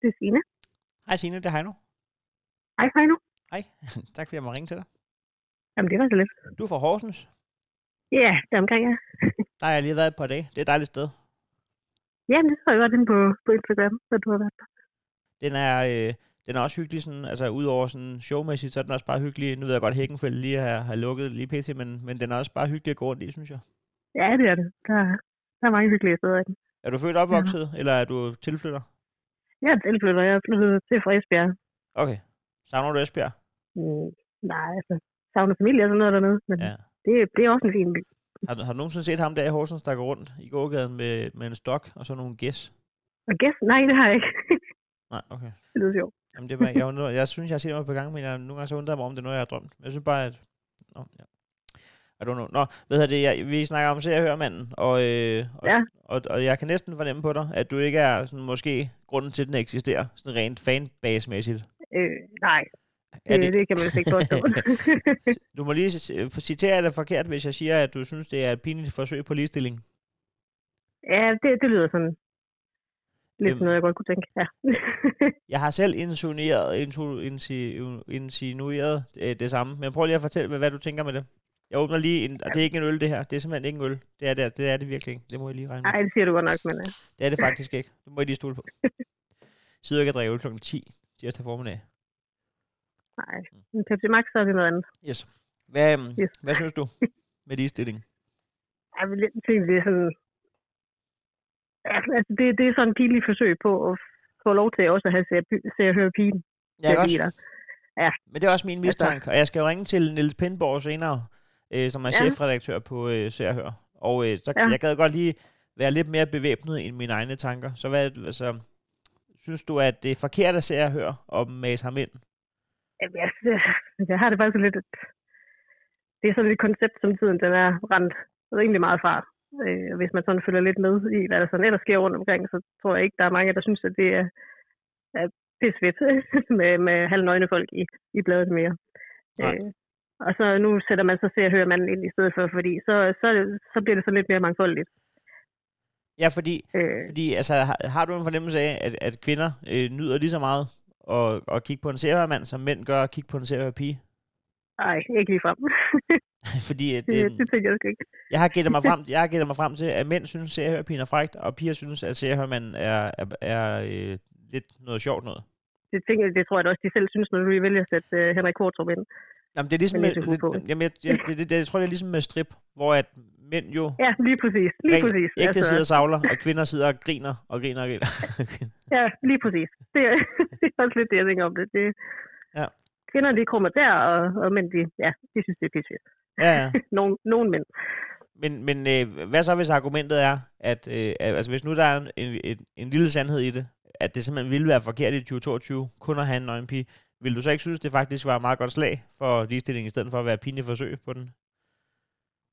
Det er Signe. Hej Signe, det er Heino. Hej, nu. Hej, tak fordi jeg må ringe til dig. Jamen, det var så lidt. Du er fra Horsens. Ja, det er omkring, ja. Der har jeg lige været et par dage. Det er et dejligt sted. Jamen, det så jeg godt inde på, på Instagram, at du har været der. Den er, øh, den er også hyggelig, sådan, altså udover sådan showmæssigt, så er den også bare hyggelig. Nu ved jeg godt, at Hækkenfeldt lige har, har lukket lige pt, men, men den er også bare hyggelig at gå rundt i, synes jeg. Ja, det er det. Der, er- der er mange hyggelige steder i den. Er du født opvokset, ja. eller er du tilflytter? Jeg er tilflytter. Jeg er flyttet til fra Esbjerg. Okay. Savner du Esbjerg? Mm, nej, altså, savner familie og sådan noget dernede, men Ja. det, det er også en fin by. Har, du- har du nogensinde set ham der i Horsens, der går rundt i gågaden med, med en stok og så nogle gæs? Og gæst? Nej, det har jeg ikke. Nej, okay. det lyder sjovt. Jamen, det var, jeg, undrer, jeg synes, jeg har set ham på gang, men jeg, nogle gange så undrer jeg mig om, det er noget, jeg har drømt. Men jeg synes bare, at... Nå, ja. I don't know. Nå, hvad hedder det? Jeg, vi snakker om Se og Hør manden, og, øh, og, Ja. og, og, jeg kan næsten fornemme på dig, at du ikke er sådan, måske grunden til, at den eksisterer, sådan rent fanbase-mæssigt. Øh, nej, Er det, det, det kan man ikke påstå. Du må lige øh, citere det forkert, hvis jeg siger, at du synes, det er et pinligt forsøg på ligestilling. ja, det, det lyder sådan lidt Øhm. noget, jeg godt kunne tænke. Ja. Jeg har selv insinueret, intu, insi, insinueret øh, det samme, men prøv lige at fortælle mig, hvad du tænker med det. Jeg åbner lige en, og det er ikke en øl, det her. Det er simpelthen ikke en øl. Det er det, det, er det virkelig ikke. Det må jeg lige regne med. Nej, det siger du godt nok, men Det er det faktisk ikke. Det må jeg lige stole på. Sidder ikke at drikke øl kl. 10 tirsdag formiddag. nej. En Pepsi Max, så er det noget andet. Yes. Hvad, øhm, Yes. hvad synes du med ligestilling? Jeg vil lidt tænke, det er sådan... Ja, altså, det, det er sådan en pinlig forsøg på at få lov til også at have se, og høre pigen. Blive også, der. men det er også min mistanke, og jeg skal jo ringe til Niels Pindborg senere, øh, som er Ja. chefredaktør på øh, Se og Hør. Og øh, så, Ja. jeg gad godt lige være lidt mere bevæbnet end mine egne tanker. Så hvad, altså, synes du, at det er forkert at Se og mase ham ind? Jamen, jeg, jeg har det faktisk lidt... Det er sådan et koncept, som tiden den er rendt rimelig meget fra. Øh, hvis man sådan følger lidt med i, hvad der sådan ellers sker rundt omkring, så tror jeg ikke, der er mange, der synes, at det er, er pisfedt med, med halvnøgne folk i, i bladet mere. Nej. Øh, og så nu sætter man så se og høre manden ind i stedet for, fordi så, så, så bliver det sådan lidt mere mangfoldigt. Ja, fordi, Øh, fordi altså, har, har du en fornemmelse af, at, at kvinder øh, nyder lige så meget at, at kigge på en seriehørmand, som mænd gør at kigge på en seriehørpige? Nej, ikke lige frem. Fordi at, det, øh, det tænker jeg ikke. jeg har gættet mig frem, jeg har gættet mig frem til, at mænd synes, at seriehørpigen er frækt, og piger synes, at seriehørmanden er, er, er øh, lidt noget sjovt noget. Det, tænker, jeg- det tror jeg da også, de selv synes, når vi vælger at sætte uh, Henrik Kvartrup ind. Jamen, det er ligesom, med, det jamen, jeg, jeg, det, det, det, jeg tror, det er ligesom med strip, hvor at mænd jo Ja, lige præcis. Lige rent præcis. ægte altså... sidder og savler, og kvinder sidder og griner og griner og griner. Ja, lige præcis. Det er, det er også lidt det, jeg tænker om det. det Ja. Kvinder, de krummer der, og, og mænd, de, ja, de synes, det er pissefedt. ja, ja. Nogle, nogle mænd. Men, men øh, hvad så, hvis argumentet er, at øh, altså, hvis nu der er en, en, en, lille sandhed i det, at det simpelthen ville være forkert i 2022, kun at have en nøgenpige, vil du så ikke synes, det faktisk var et meget godt slag for ligestilling, i stedet for at være pinlig forsøg på den?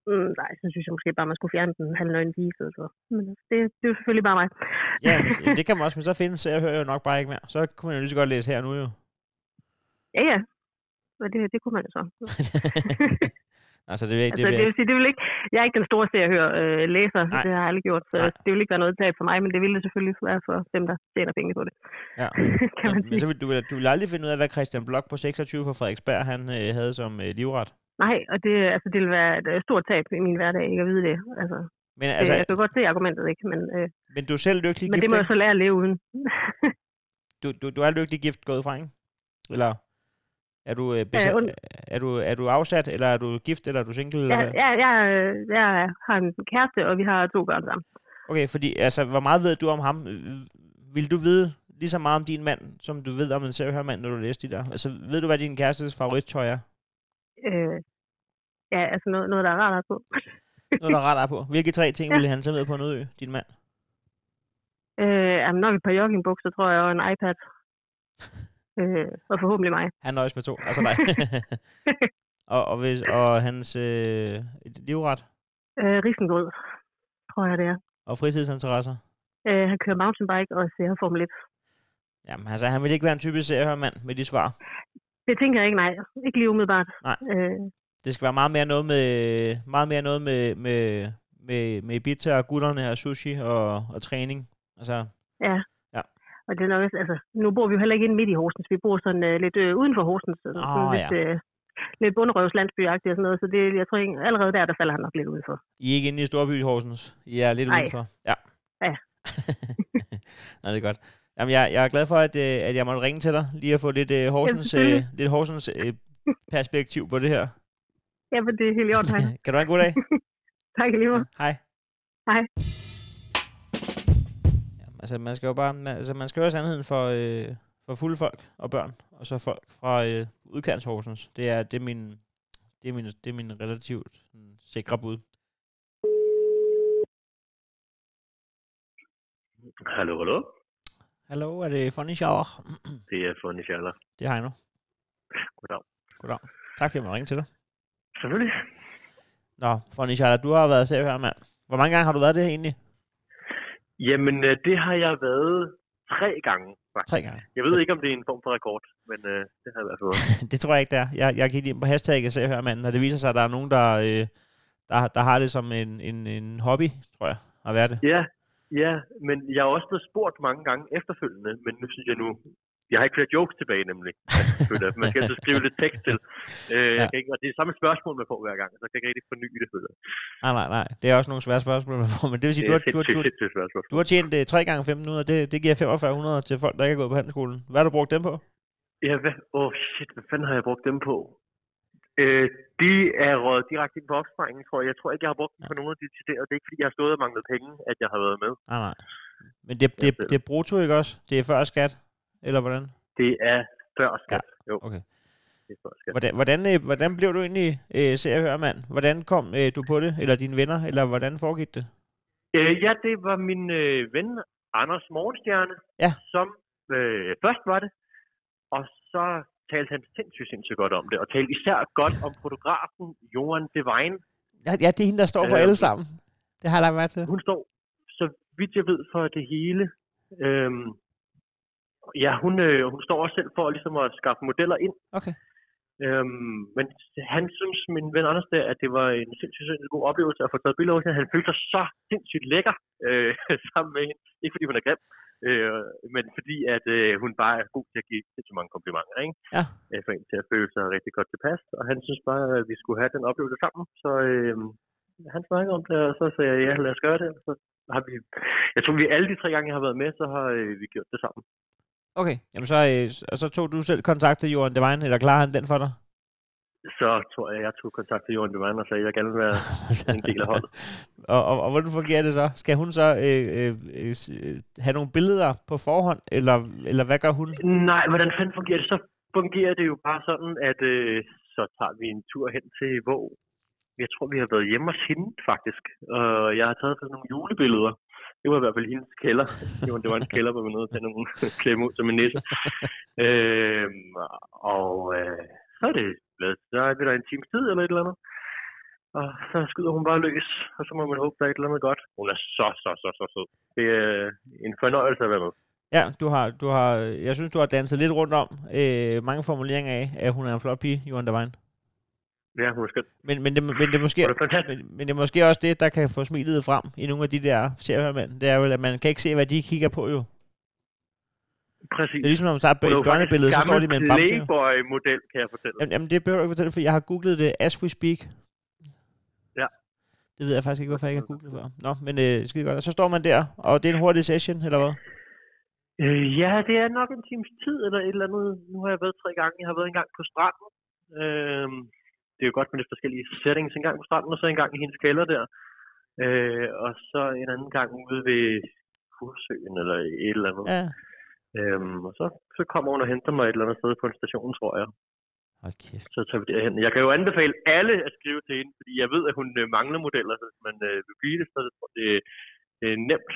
Mm, nej, så synes jeg måske bare, man skulle fjerne den halvnøgne pige i stedet for. Men altså, det, det er jo selvfølgelig bare mig. Ja, men, det kan man også, men så findes jeg hører jo nok bare ikke mere. Så kunne man jo lige så godt læse her nu jo. ja, ja. Og det, det kunne man jo så. altså, det, det, Altså, det, det, vil sige, det vil ikke, jeg er ikke den store seriehør øh, læser, Nej. det har jeg aldrig gjort, så Nej. det vil ikke være noget tab for mig, men det ville det selvfølgelig være for dem, der tjener penge på det. Ja. kan man men, men sige. så vil du, vil- du vil aldrig finde ud af, hvad Christian Blok på 26 fra Frederiksberg, han øh, havde som øh, livret. Nej, og det, altså, det vil være et øh, stort tab i min hverdag, ikke at vide det. Altså, Men, altså, altså, jeg kan godt se argumentet, ikke? Men, øh, men du er selv lykkelig men gift, det må jeg så lære at leve uden. du, du, du er lykkelig gift gået fra, ikke? Eller er du, øh, besat, und- er, du, er du afsat, eller er du gift, eller er du single? Eller jeg, hvad? jeg, jeg, øh, har en kæreste, og vi har to børn sammen. Okay, fordi altså, hvor meget ved du om ham? Øh, Vil du vide lige så meget om din mand, som du ved om en seriehørmand, når du læser de der? Altså, ved du, hvad din kærestes favorittøj er? Øh, ja, altså noget, noget der er rart på. Noget, der er er på. Hvilke tre ting Ja. ville han tage med på en ø, din mand? Øh, jamen, når vi er på joggingbukser, tror jeg, og en iPad. Øh, og forhåbentlig mig. Han nøjes med to. Altså nej. og, og, hvis, og hans øh, livret Øh, risengrød, tror jeg, det er. og fritidsinteresser. Øh, han kører mountainbike og ser Formel 1. Jamen, altså, han vil ikke være en typisk seriehørmand med de svar. Det tænker jeg ikke, nej. Ikke lige umiddelbart. Nej. Øh, Det skal være meget mere noget med, meget mere noget med, med, med, med Ibiza og gutterne og sushi og, og træning. Altså, ja. Ja. Og det er nok, også- altså, nu bor vi jo heller ikke inde midt i Horsens. Vi bor sådan øh, lidt øh, uden for Horsens. Så, Åh, sådan lidt, øh, lidt bunderøvslandsbyagtigt og sådan noget. Så det, jeg tror ikke, allerede der, der falder han nok lidt udenfor. I er ikke inde i Storby Horsens. I er lidt Ej. udenfor. Ja. Ja. Nå, det er godt. Jamen, jeg, jeg er glad for, at, øh, at jeg måtte ringe til dig, lige at få lidt øh, Horsens, selvfølgelig. lidt Horsens øh, perspektiv på det her. Ja, men det er helt i orden. kan du have en god dag? tak lige måde. Hej. Hej. Altså, man skal jo bare, man, altså, man skal høre sandheden for, øh, for fulde folk og børn, og så folk fra øh, udkants Horsens. Det er, det er min, det er min, det er min relativt sådan, sikre bud. Hallo, hallo. Hallo, er det Funny Shower? Det er Funny Schaller. det jeg nu. Goddag. Goddag. Tak fordi jeg ringe til dig. Selvfølgelig. Nå, Funny Shower, du har været seriøhør, mand. Hvor mange gange har du været det egentlig? Jamen, øh, det har jeg været tre gange, faktisk. Tre gange. Jeg ved ikke, om det er en form for rekord, men øh, det har jeg i hvert fald været. det tror jeg ikke, det er. Jeg, jeg gik ind på hashtagget seriøhør, mand, og det viser sig, at der er nogen, der, øh, der, der har det som en, en, en hobby, tror jeg, at være det. Ja, ja, men jeg er også blevet spurgt mange gange efterfølgende, men nu synes jeg nu, jeg har ikke flere jokes tilbage nemlig. Altså. Man skal altså skrive lidt tekst til. Øh, Ja. kan ikke, og det er samme spørgsmål, man får hver gang, så jeg kan ikke rigtig forny det, føler. Nej, nej, nej. Det er også nogle svære spørgsmål, man får, men det vil sige, Det du har, du, du, du har tjent øh, 3 gange 1500, det, det giver 4500 til folk, der ikke er gået på handelsskolen. Hvad har du brugt dem på? Ja, hvad? Åh, oh, shit, hvad fanden har jeg brugt dem på? Øh, de er røget direkte ind på opsparingen, tror jeg. Jeg tror ikke, jeg har brugt dem på nogen af de citerede. Det er ikke, fordi jeg har stået og manglet penge, at jeg har været med. Nej, nej. Men det, det, Ja, det er brutto, ikke også? Det er før skat? Eller hvordan? Det er før skat. Ja, jo, Okay. det er før skat. Hvordan, hvordan, øh, hvordan blev du egentlig øh, seriehørmand? Hvordan kom øh, du på det? Eller dine venner? Eller hvordan foregik det? Øh, ja, det var min øh, ven Anders Morgenstjerne, Ja. som øh, først var det. Og så talte han sindssygt, sindssygt godt om det. Og talte især godt om fotografen Johan Devine. Ja, ja, det er hende, der står for Øh, alle sammen. Det har jeg lagt mærke til. Hun står, så vidt jeg ved, for det hele. Øhm, ja, hun, øh, hun står også selv for ligesom at skaffe modeller ind. Okay. Øhm, men han synes, min ven Anders der, at det var en sindssygt, sindssygt god oplevelse at få taget billeder hos hende. Han følte sig så sindssygt lækker øh, sammen med hende. Ikke fordi hun er grim, Øh, men fordi at øh, hun bare er god til at give så mange komplimenter, ikke? Ja. Øh, For en til at føle sig rigtig godt tilpas. Og han synes bare, at vi skulle have den oplevelse sammen. Så øh, han snakkede om det, og så sagde jeg, ja, lad os gøre det. Så har vi, jeg tror, vi alle de tre gange, jeg har været med, så har øh, vi gjort det sammen. Okay, jamen så, øh, og så tog du selv kontakt til Johan Devine, eller klarer han den for dig? Så tror jeg, jeg tog kontakt til Jorden Devine og sagde, at jeg gerne vil være en del af holdet. og, og, og hvordan fungerer det så? Skal hun så øh, øh, øh, øh, have nogle billeder på forhånd, eller, eller hvad gør hun? Nej, hvordan fanden fungerer det? Så fungerer det jo bare sådan, at øh, så tager vi en tur hen til Våg. Jeg tror, vi har været hjemme hos hende, faktisk. Og jeg har taget sådan nogle julebilleder. Det var i hvert fald hendes kælder. Det var, det var kælder, hvor vi nåede at tage nogle klemme ud som en nisse. øh, og øh, så er det blevet, så er vi der en times tid eller et eller andet. Og så skyder hun bare løs, og så må man håbe, der er et eller andet godt. Hun er så, så, så, så sød. Det er en fornøjelse at være med. Ja, du har, du har, jeg synes, du har danset lidt rundt om øh, mange formuleringer af, at hun er en flot pige, Johan Devine. Ja, skøn. Men, men, det, men, det måske, men, men det er måske også det, der kan få smilet frem i nogle af de der seriemænd. Det er vel, at man kan ikke se, hvad de kigger på jo. Præcis. Det er ligesom, når man tager er jo et børnebillede, så står de med en bamse. jo. Playboy-model, kan jeg fortælle. Jamen, jamen, det behøver du ikke fortælle, for jeg har googlet det as we speak. Ja. Det ved jeg faktisk ikke, hvorfor jeg ikke har googlet før. Nå, men øh, skide godt. Og så står man der, og det er en hurtig session, eller hvad? Øh, ja, det er nok en times tid eller et eller andet. Nu har jeg været tre gange. Jeg har været en gang på stranden. Øh, det er jo godt med lidt forskellige settings. En gang på stranden, og så en gang i hendes kælder der. Øh, og så en anden gang ude ved Kursøen eller et eller andet. Ja. Øhm, og så, så kommer hun og henter mig et eller andet sted på en station, tror jeg. Hold kæft. Så tager vi derhen. Jeg kan jo anbefale alle at skrive til hende, fordi jeg ved, at hun øh, mangler modeller, så hvis man øh, vil blive det, så det, det er nemt.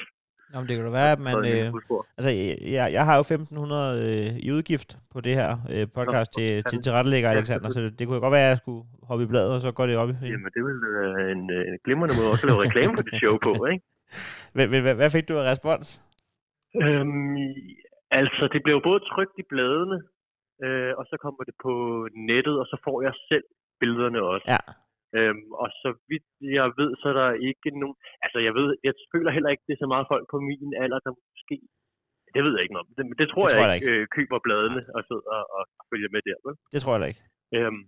Nå, men det kan da være, at man... Det Øh, altså, jeg, jeg har jo 1.500 øh, i udgift på det her øh, podcast Nå, til, til tilrettelægger, Alexander, så det, det kunne jo godt være, at jeg skulle hoppe i bladet, og så går det op. Jamen, det vil være en, øh, en glimrende måde også at lave reklame for dit show på, ikke? Hvad, hvad, hvad fik du af respons? Øhm, altså, det jo både trygt i bladene, øh, og så kommer det på nettet, og så får jeg selv billederne også. Ja. Øhm, og så vidt jeg ved, så er der ikke nogen... Altså, jeg ved, jeg føler heller ikke, det er så meget folk på min alder, der måske... Det ved jeg ikke noget om. Det, det tror Det jeg, tror jeg ikke, øh, køber bladene og sidder og, og følger med der, vel? Det tror jeg da ikke. Øhm,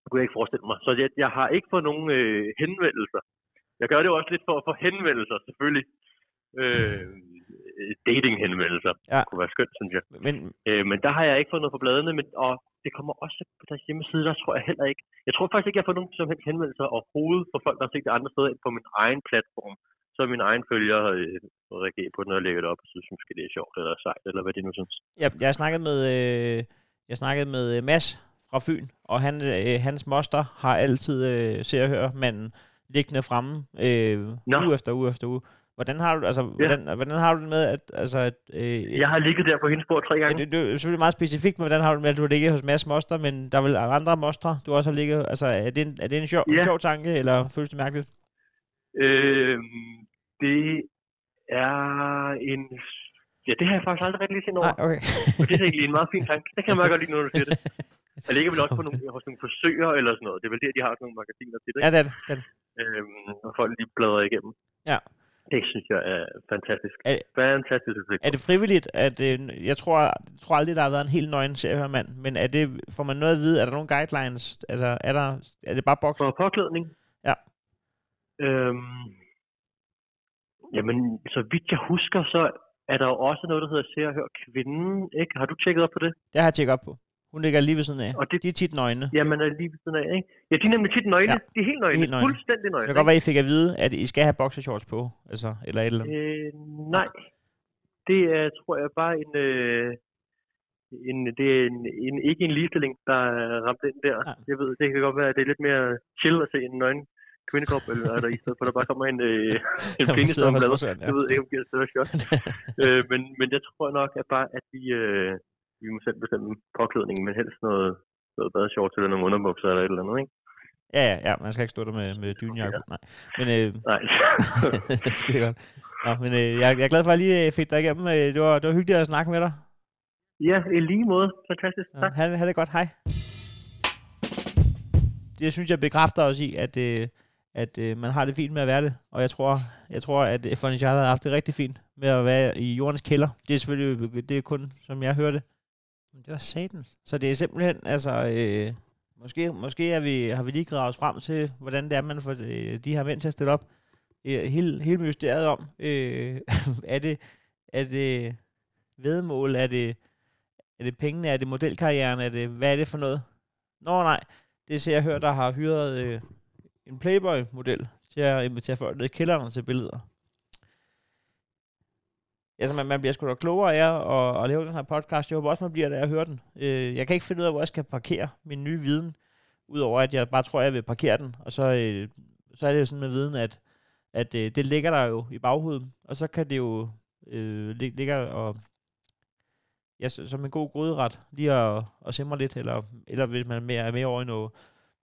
det kunne jeg ikke forestille mig. Så jeg, jeg har ikke fået nogen øh, henvendelser. Jeg gør det jo også lidt for at få henvendelser, selvfølgelig. Øh, dating-henvendelser. Ja. Det kunne være skønt, synes jeg. Men, Øh, men der har jeg ikke fået noget på bladene, men, og det kommer også på deres hjemmeside, der tror jeg heller ikke. Jeg tror faktisk ikke, jeg fået nogen som helst henvendelser overhovedet fra folk, der har set det andre steder end på min egen platform. Så min egen følger øh, reagerer på den og lægger det op og synes måske, det er sjovt eller sejt, eller hvad de nu synes. jeg, jeg har snakket med, øh, jeg snakkede med øh, Mads fra Fyn, og han, øh, hans moster har altid øh, ser og høre manden liggende fremme øh, Nå. uge efter uge efter uge. Hvordan har du, altså, ja. hvordan, hvordan har du det med, at, altså, at øh, Jeg har ligget der på hendes bord tre gange. det, det er selvfølgelig meget specifikt, men hvordan har du med, at du har ligget hos Mads Moster, men der er vel andre mostre, du også har ligget, altså er det en, er det en sjov, Ja. sjov tanke, eller føles det mærkeligt? Øh, det er en... Ja, det har jeg faktisk aldrig rigtig lige set over. Nej, okay. Og det er egentlig en meget fin tanke. Det kan jeg meget godt lide, når du siger det. Jeg ligger vel også på nogle, hos nogle forsøger eller sådan noget. Det er vel der, de har sådan nogle magasiner til det. ja, det er det. det, det. Øhm, og folk lige bladrer igennem. Ja. Det synes jeg er fantastisk. Er- Fantastisk udvikling. Er det frivilligt, at, øh, jeg tror, jeg tror aldrig, der har været en helt nøgen seriehørmand, men er det, får man noget at vide, er der nogle guidelines, altså er, der, er det bare boks? For påklædning? Ja. Øhm, jamen, så vidt jeg husker, så er der jo også noget, der hedder Se og Hør Kvinden, ikke? Har du tjekket op på det? Det har jeg tjekket op på. Hun ligger lige ved siden af. Og det- De er tit nøgne. Jamen, er lige ved siden af, ikke? Ja, de er nemlig tit nøgne. Ja. Ja. De er helt nøgne. helt nøgne. Fuldstændig nøgne. Det kan godt være, I fik at vide, at I skal have boxershorts på, altså, eller et eller andet. Øh, nej. Det er, tror jeg, bare en... Øh, en, det er en, en, ikke en ligestilling, der er ramt ind der. Nej. Jeg ved, det kan godt være, at det er lidt mere chill at se en nøgen kvindekrop, eller er der i stedet for, der bare kommer en, øh, en man penis hos blader. ja. Jeg ved ikke, om det giver større chok. øh, men, men jeg tror nok, at bare, at vi, øh, vi må selv bestemme påklædningen, men helst noget, noget badeshorts eller nogle underbukser eller et eller andet, ikke? Ja, ja, ja, man skal ikke stå der med, med dynjakke. på. Nej. Men, øh, Nej. Skide godt. Nå, men øh, jeg, jeg er glad for, at jeg lige øh, fik dig igennem. Øh, Det var, det var hyggeligt at snakke med dig. ja, i lige måde. Fantastisk. Ja, Tak. ha, ha' det godt. Hej. Det synes jeg bekræfter os i, at, øh, at øh, man har det fint med at være det. Og jeg tror, jeg tror at Charter har haft det rigtig fint med at være i jordens kælder. Det er selvfølgelig det er kun, som jeg hørte. Men det var satans. Så det er simpelthen, altså... Øh, måske måske er vi, har vi lige gravet os frem til, hvordan det er, man får øh, de her mænd til at stille op. Øh, hele, hele mysteriet om, øh, er det, er det vedmål, er det, er det pengene, er det modelkarrieren, er det, hvad er det for noget? Nå nej, det ser jeg hør, der har hyret øh, en Playboy-model til at invitere folk ned i kælderen til billeder. Altså, man, man bliver sgu da klogere af at, at lave den her podcast. Jeg håber også, man bliver der at høre den. Øh, jeg kan ikke finde ud af, hvor jeg skal parkere min nye viden, udover at jeg bare tror, at jeg vil parkere den. Og så, øh, så er det jo sådan med viden, at, at øh, det ligger der jo i baghovedet, og så kan det jo øh, lig, ligger og ja, som en god gryderet, lige at, at simre lidt, eller, eller hvis man er mere, er mere over i noget,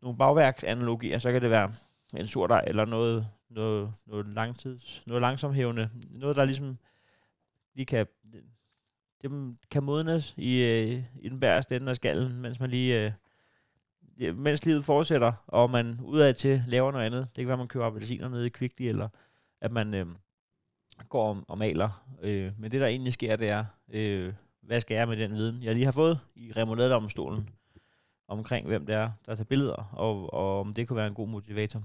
nogle bagværksanalogier, så kan det være en surdej, eller noget, noget, noget, langtids, noget langsomhævende, noget, der ligesom lige kan, det kan modnes i, øh, i den bæreste ende af skallen, mens man lige, øh, mens livet fortsætter, og man udad til laver noget andet. Det kan være, at man køber appelsiner nede i Kvickly, eller at man øh, går og, og maler. Øh, men det, der egentlig sker, det er, øh, hvad skal jeg med den viden, jeg lige har fået i remouladedomstolen, omkring hvem det er, der tager billeder, og, og om det kunne være en god motivator.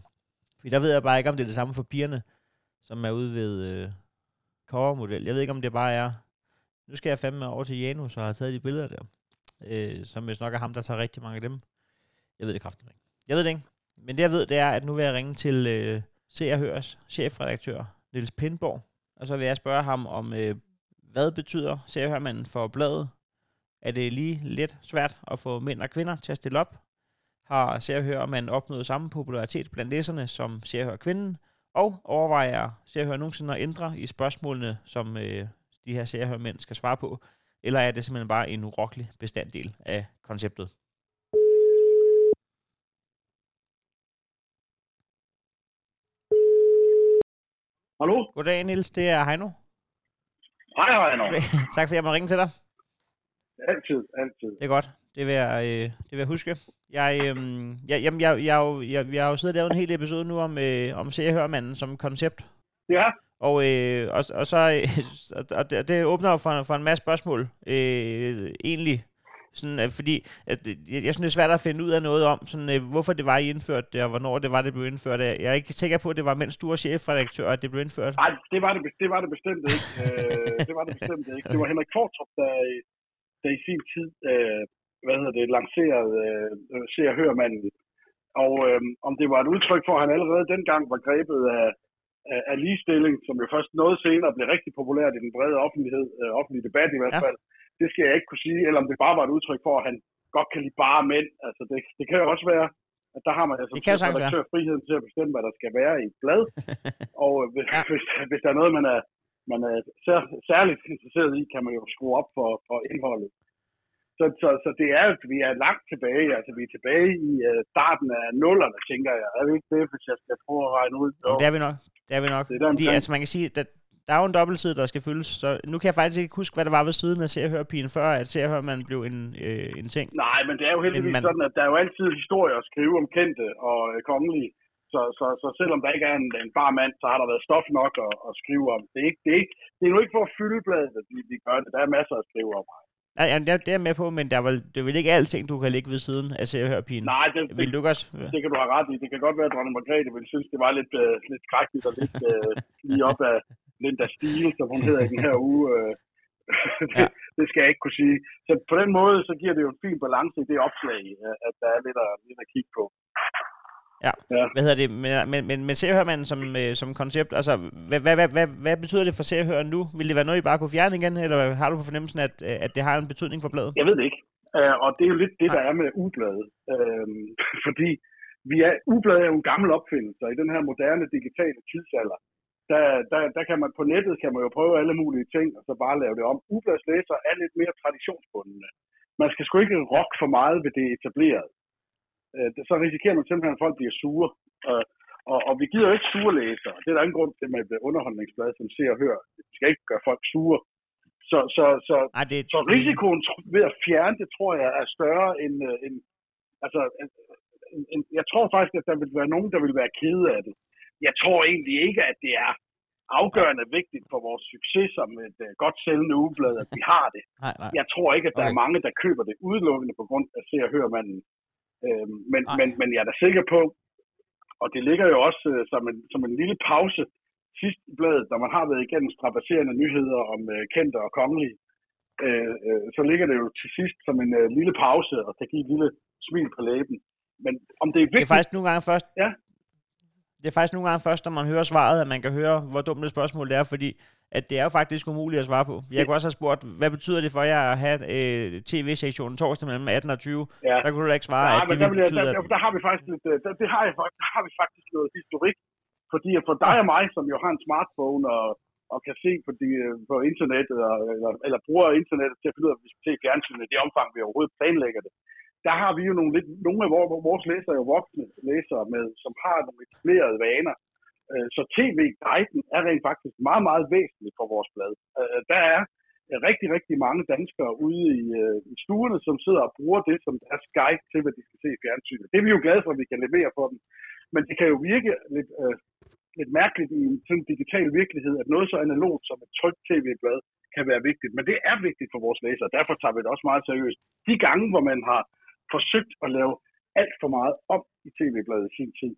For der ved jeg bare ikke, om det er det samme for pigerne, som er ude ved øh, covermodel. Jeg ved ikke, om det bare er, nu skal jeg fandme over til Janus og har taget de billeder der, øh, som hvis nok er ham, der tager rigtig mange af dem. Jeg ved det kraftigt ikke. Jeg ved det ikke. Men det jeg ved, det er, at nu vil jeg ringe til øh, Se og Høres chefredaktør, Niels Pindborg, og så vil jeg spørge ham om, øh, hvad betyder Se og Hørmanden for bladet? Er det lige lidt svært at få mænd og kvinder til at stille op? Har Se og Hør man opnået samme popularitet blandt læserne som Se og Hør kvinden? Og overvejer Se og Hør nogensinde at ændre i spørgsmålene, som øh, de her Se og Hør mænd skal svare på? Eller er det simpelthen bare en urokkelig bestanddel af konceptet? Hallo? Goddag Niels, det er Heino. Hej, Heino. tak fordi jeg må ringe til dig. Altid, altid. Det er godt. Det vil jeg, øh, det vil jeg huske. Jeg, øh, jeg, jamen, jeg, jeg, jeg, jeg, har jo siddet og lavet en hel episode nu om, øh, om Se og Hør-manden som koncept. Ja, Og, øh, og, og så øh, og det, det åbner jo for, for en masse spørgsmål, øh, egentlig. Sådan, at fordi at, jeg, jeg synes, det er svært at finde ud af noget om, sådan, øh, hvorfor det var, I indførte det, og hvornår det var, det blev indført. Jeg er ikke sikker på, at det var, mens du var chefredaktør, at det blev indført. nej, det var det, det var det bestemt ikke. øh, det var det bestemt ikke. Det var Henrik Fortrup, der, i- der i sin tid, øh, hvad hedder det, lancerede øh, Se og Hør manden. Og øh, om det var et udtryk for, at han allerede dengang var grebet af, af, af ligestilling, som jo først noget senere blev rigtig populært i den brede offentlighed, øh, offentlige debat i hvert Ja. fald, det skal jeg ikke kunne sige, eller om det bare var et udtryk for, at han godt kan lide bare mænd. Altså det, det kan jo også være, at der har man altså være. redaktør friheden til at bestemme, hvad der skal være i et blad. Og øh, hvis, Ja. hvis, hvis der er noget, man er, man er sær, særligt interesseret i, kan man jo skrue op for, for indholdet. Så, så, så det er jo, vi er langt tilbage, altså vi er tilbage i uh, starten af nullerne, tænker jeg. Er vi ikke det, hvis jeg skal prøve at regne ud? Jo. Det er vi nok. Det er vi nok. Det er Fordi altså, man kan sige, at der er jo en dobbeltside, der skal fyldes. Så nu kan jeg faktisk ikke huske, hvad der var ved siden af Se og Hør-pigen, før at Se og Hør-man blev en, øh, en ting. Nej, men det er jo heldigvis man... sådan, at der er jo altid historier at skrive om kendte og øh, kongelige. Så, så, så selvom der ikke er en, en bar mand, så har der været stof nok at, at skrive om. Det er, ikke, det, er ikke, det er nu ikke for at fylde bladet, at vi, vi gør det. Der er masser at skrive om. Nej, jamen, det, er- det er med på, men der er vel, det er vel ikke alting, du kan ligge ved siden af Se og Hør-pigen. Nej, det, Vil du også? det kan du have ret i. Det kan godt være, at dronning Margrethe ville synes, det var lidt, øh, lidt skrækkeligt og lidt øh, lige op af Linda Steele, som hun hedder i den her uge. Øh, det, Ja. det skal jeg ikke kunne sige. Så på den måde, så giver det jo en fin balance i det opslag, øh, at der er lidt at, lidt at kigge på. Hvad hedder det? Men, men, men, men Se og Hør-manden som, øh, som koncept, altså, hvad, hvad, hvad, hvad, hvad betyder det for Se og Hør nu? Vil det være noget, I bare kunne fjerne igen, eller har du på fornemmelsen, at, øh, at det har en betydning for bladet? Jeg ved det ikke. Uh, og det er jo lidt det, der er med ubladet. Uh, fordi vi er, ubladet er jo en gammel opfindelse, og i den her moderne digitale tidsalder, der, der, der kan man på nettet kan man jo prøve alle mulige ting, og så bare lave det om. Ubladslæser er lidt mere traditionsbundne. Man skal sgu ikke rokke for meget ved det etablerede. Uh, så risikerer man simpelthen, at folk bliver sure. Uh, og, og vi gider jo ikke sure læsere. Det er der ingen grund til med et underholdningsblad, som ser og hører. Vi skal ikke gøre folk sure. Så, så, så Nej, det, så risikoen ved at fjerne det, tror jeg, er større end... øh, end altså, øh, en, en, jeg tror faktisk, at der vil være nogen, der vil være kede af det. Jeg tror egentlig ikke, at det er afgørende vigtigt for vores succes som et uh, godt sælgende ugeblad, at vi har det. Nej, nej. Jeg tror ikke, at der Okay. er mange, der køber det udelukkende på grund af se og hør manden. Øhm, men, men, men jeg er da sikker på, og det ligger jo også øh, som, en, som en lille pause sidst i bladet, når man har været igennem strapasserende nyheder om øh, kendte og kongelige, øh, øh, så ligger det jo til sidst som en øh, lille pause og kan give et lille smil på læben. Men om det er Det er vigtigt... faktisk nogle gange først, Ja. det er faktisk nogle gange først, når man hører svaret, at man kan høre, hvor dumt et spørgsmål det er, fordi at det er jo faktisk umuligt at svare på. Jeg kunne også have spurgt, hvad betyder det for jer at have øh, tv-sektionen torsdag mellem 18 og 20? Ja. Der kunne du da ikke svare, Nej, at men det der, ville vil jeg, betyde, der, der, der, har vi faktisk lidt, øh, der, det har, jeg, der har vi faktisk noget historik. Fordi for dig og mig, som jo har en smartphone og, og kan se på, de, øh, på internettet, og, eller, eller bruger internettet til at finde ud af, at vi skal se fjernsynet i det omfang, vi overhovedet planlægger det, der har vi jo nogle, lidt, nogle af vores, vores læsere er jo voksne læsere, med, som har nogle etablerede vaner. Øh, så tv-guiden er rent faktisk meget, meget væsentlig for vores blad. Øh, der er øh, rigtig, rigtig mange danskere ude i, i stuerne, som sidder og bruger det som deres guide til, hvad de skal se i fjernsynet. Det er vi jo glade for, at vi kan levere for dem. Men det kan jo virke lidt, øh, lidt mærkeligt i en sådan digital virkelighed, at noget så analogt som et trygt tv-blad kan være vigtigt. Men det er vigtigt for vores læsere, derfor tager vi det også meget seriøst. De gange, hvor man har forsøgt at lave alt for meget om i tv-bladet i sin tid,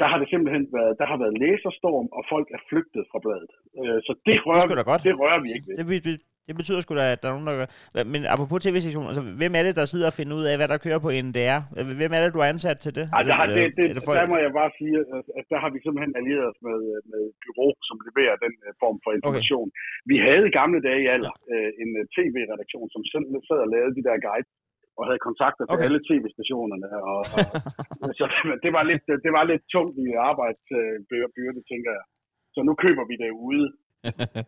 der har det simpelthen været, der har været læserstorm, og folk er flygtet fra bladet. Øh, Så det rører, da vi, godt. det rører vi ikke ved. Det, det betyder sgu da, at der er nogen, der gør... Men apropos tv-sektionen, altså, hvem er det, der sidder og finder ud af, hvad der kører på NDR? Hvem er det, du har ansat til det? Har, Altså, det, det, er det folk- der må jeg bare sige, at, der har vi simpelthen allieret os med, øh, med bureau, som leverer den øh, form for information. Okay. Vi havde i gamle dage i alder øh, en tv-redaktion, som selv sad og lavede de der guides, og havde kontakter til Okay. alle tv-stationerne. Og, og, så det var, lidt, det var lidt tungt i arbejdsbyrde, tænker jeg. Så nu køber vi det ude.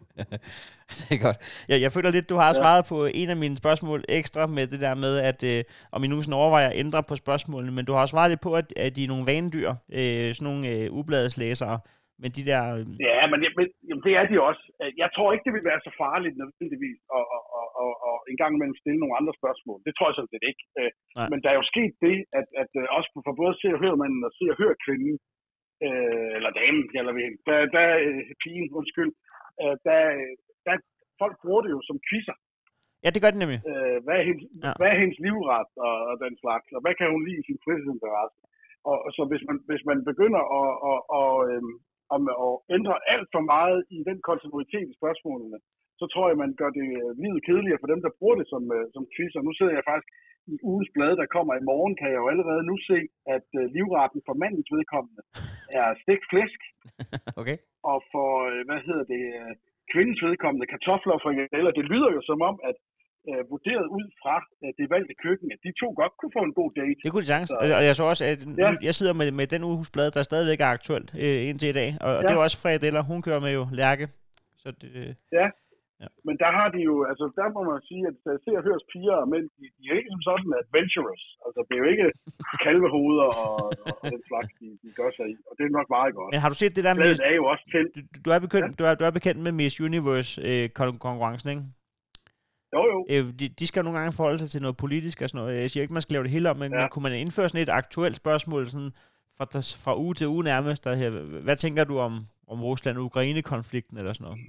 det er godt. Jeg, jeg føler lidt, du har ja. svaret på en af mine spørgsmål ekstra med det der med, at øh, om I nu sådan overvejer at ændre på spørgsmålene, men du har også svaret lidt på, at, at de er nogle vanedyr, øh, sådan nogle øh, ubladeslæsere, men de der... Øh, Ja, men, men jamen, det er de også. Øh, Jeg tror ikke, det vil være så farligt nødvendigvis at, at, at, at, at en gang imellem stille nogle andre spørgsmål. Det tror jeg sådan set ikke. Øh, Nej. Men der er jo sket det, at, at øh, også for både se og høre manden og se og høre kvinden, øh, eller damen, vi hende, der, der pigen, undskyld, der, der, folk bruger det jo som quizzer. ja, det gør det nemlig. Øh, hvad, er hendes, Ja. hvad er hendes livret og, og den slags, og hvad kan hun lide i sin fritidsinteresse? Og, og så hvis man, hvis man begynder at, at, at, øhm, at, at ændre alt for meget i den kontinuitet i spørgsmålene, så tror jeg, man gør det øh, livet kedeligere for dem, der bruger det som, øh, som quiz. Og nu sidder jeg faktisk i ugens blad, der kommer i morgen, kan jeg jo allerede nu se, at øh, livretten for mandens vedkommende er stegt flæsk, Okay. og for, hvad hedder det, kvindens vedkommende kartofler og frikadeller. Det lyder jo som om, at øh, vurderet ud fra øh, det valgte køkken, at de to godt kunne få en god date. Det kunne de sagtens. Så- Og jeg så også, at Ja. jeg sidder med, med den ugesblad, der stadigvæk er aktuelt øh, indtil i dag. Og, og Ja. det er også frikadeller, hun kører med jo Lærke. Så det, øh, Men der har de jo, altså der må man sige, at der ser og høres piger og mænd, de, de er ikke som sådan adventurous. Altså det er jo ikke kalvehoveder og, og, og den slags, de, de gør sig i. Og det er nok meget godt. men har du set det der med... Bladet er jo også til. Du, du, er bekendt, du, er, du er bekendt med Miss Universe-konkurrencen, ikke? Jo, jo. Øh, de, de skal nogle gange forholde sig til noget politisk og sådan noget. Jeg siger ikke, man skal lave det hele om, men, ja. Men kunne man indføre sådan et aktuelt spørgsmål sådan fra, fra uge til uge nærmest? Der her, hvad tænker du om, om Rusland-Ukraine-konflikten eller sådan noget?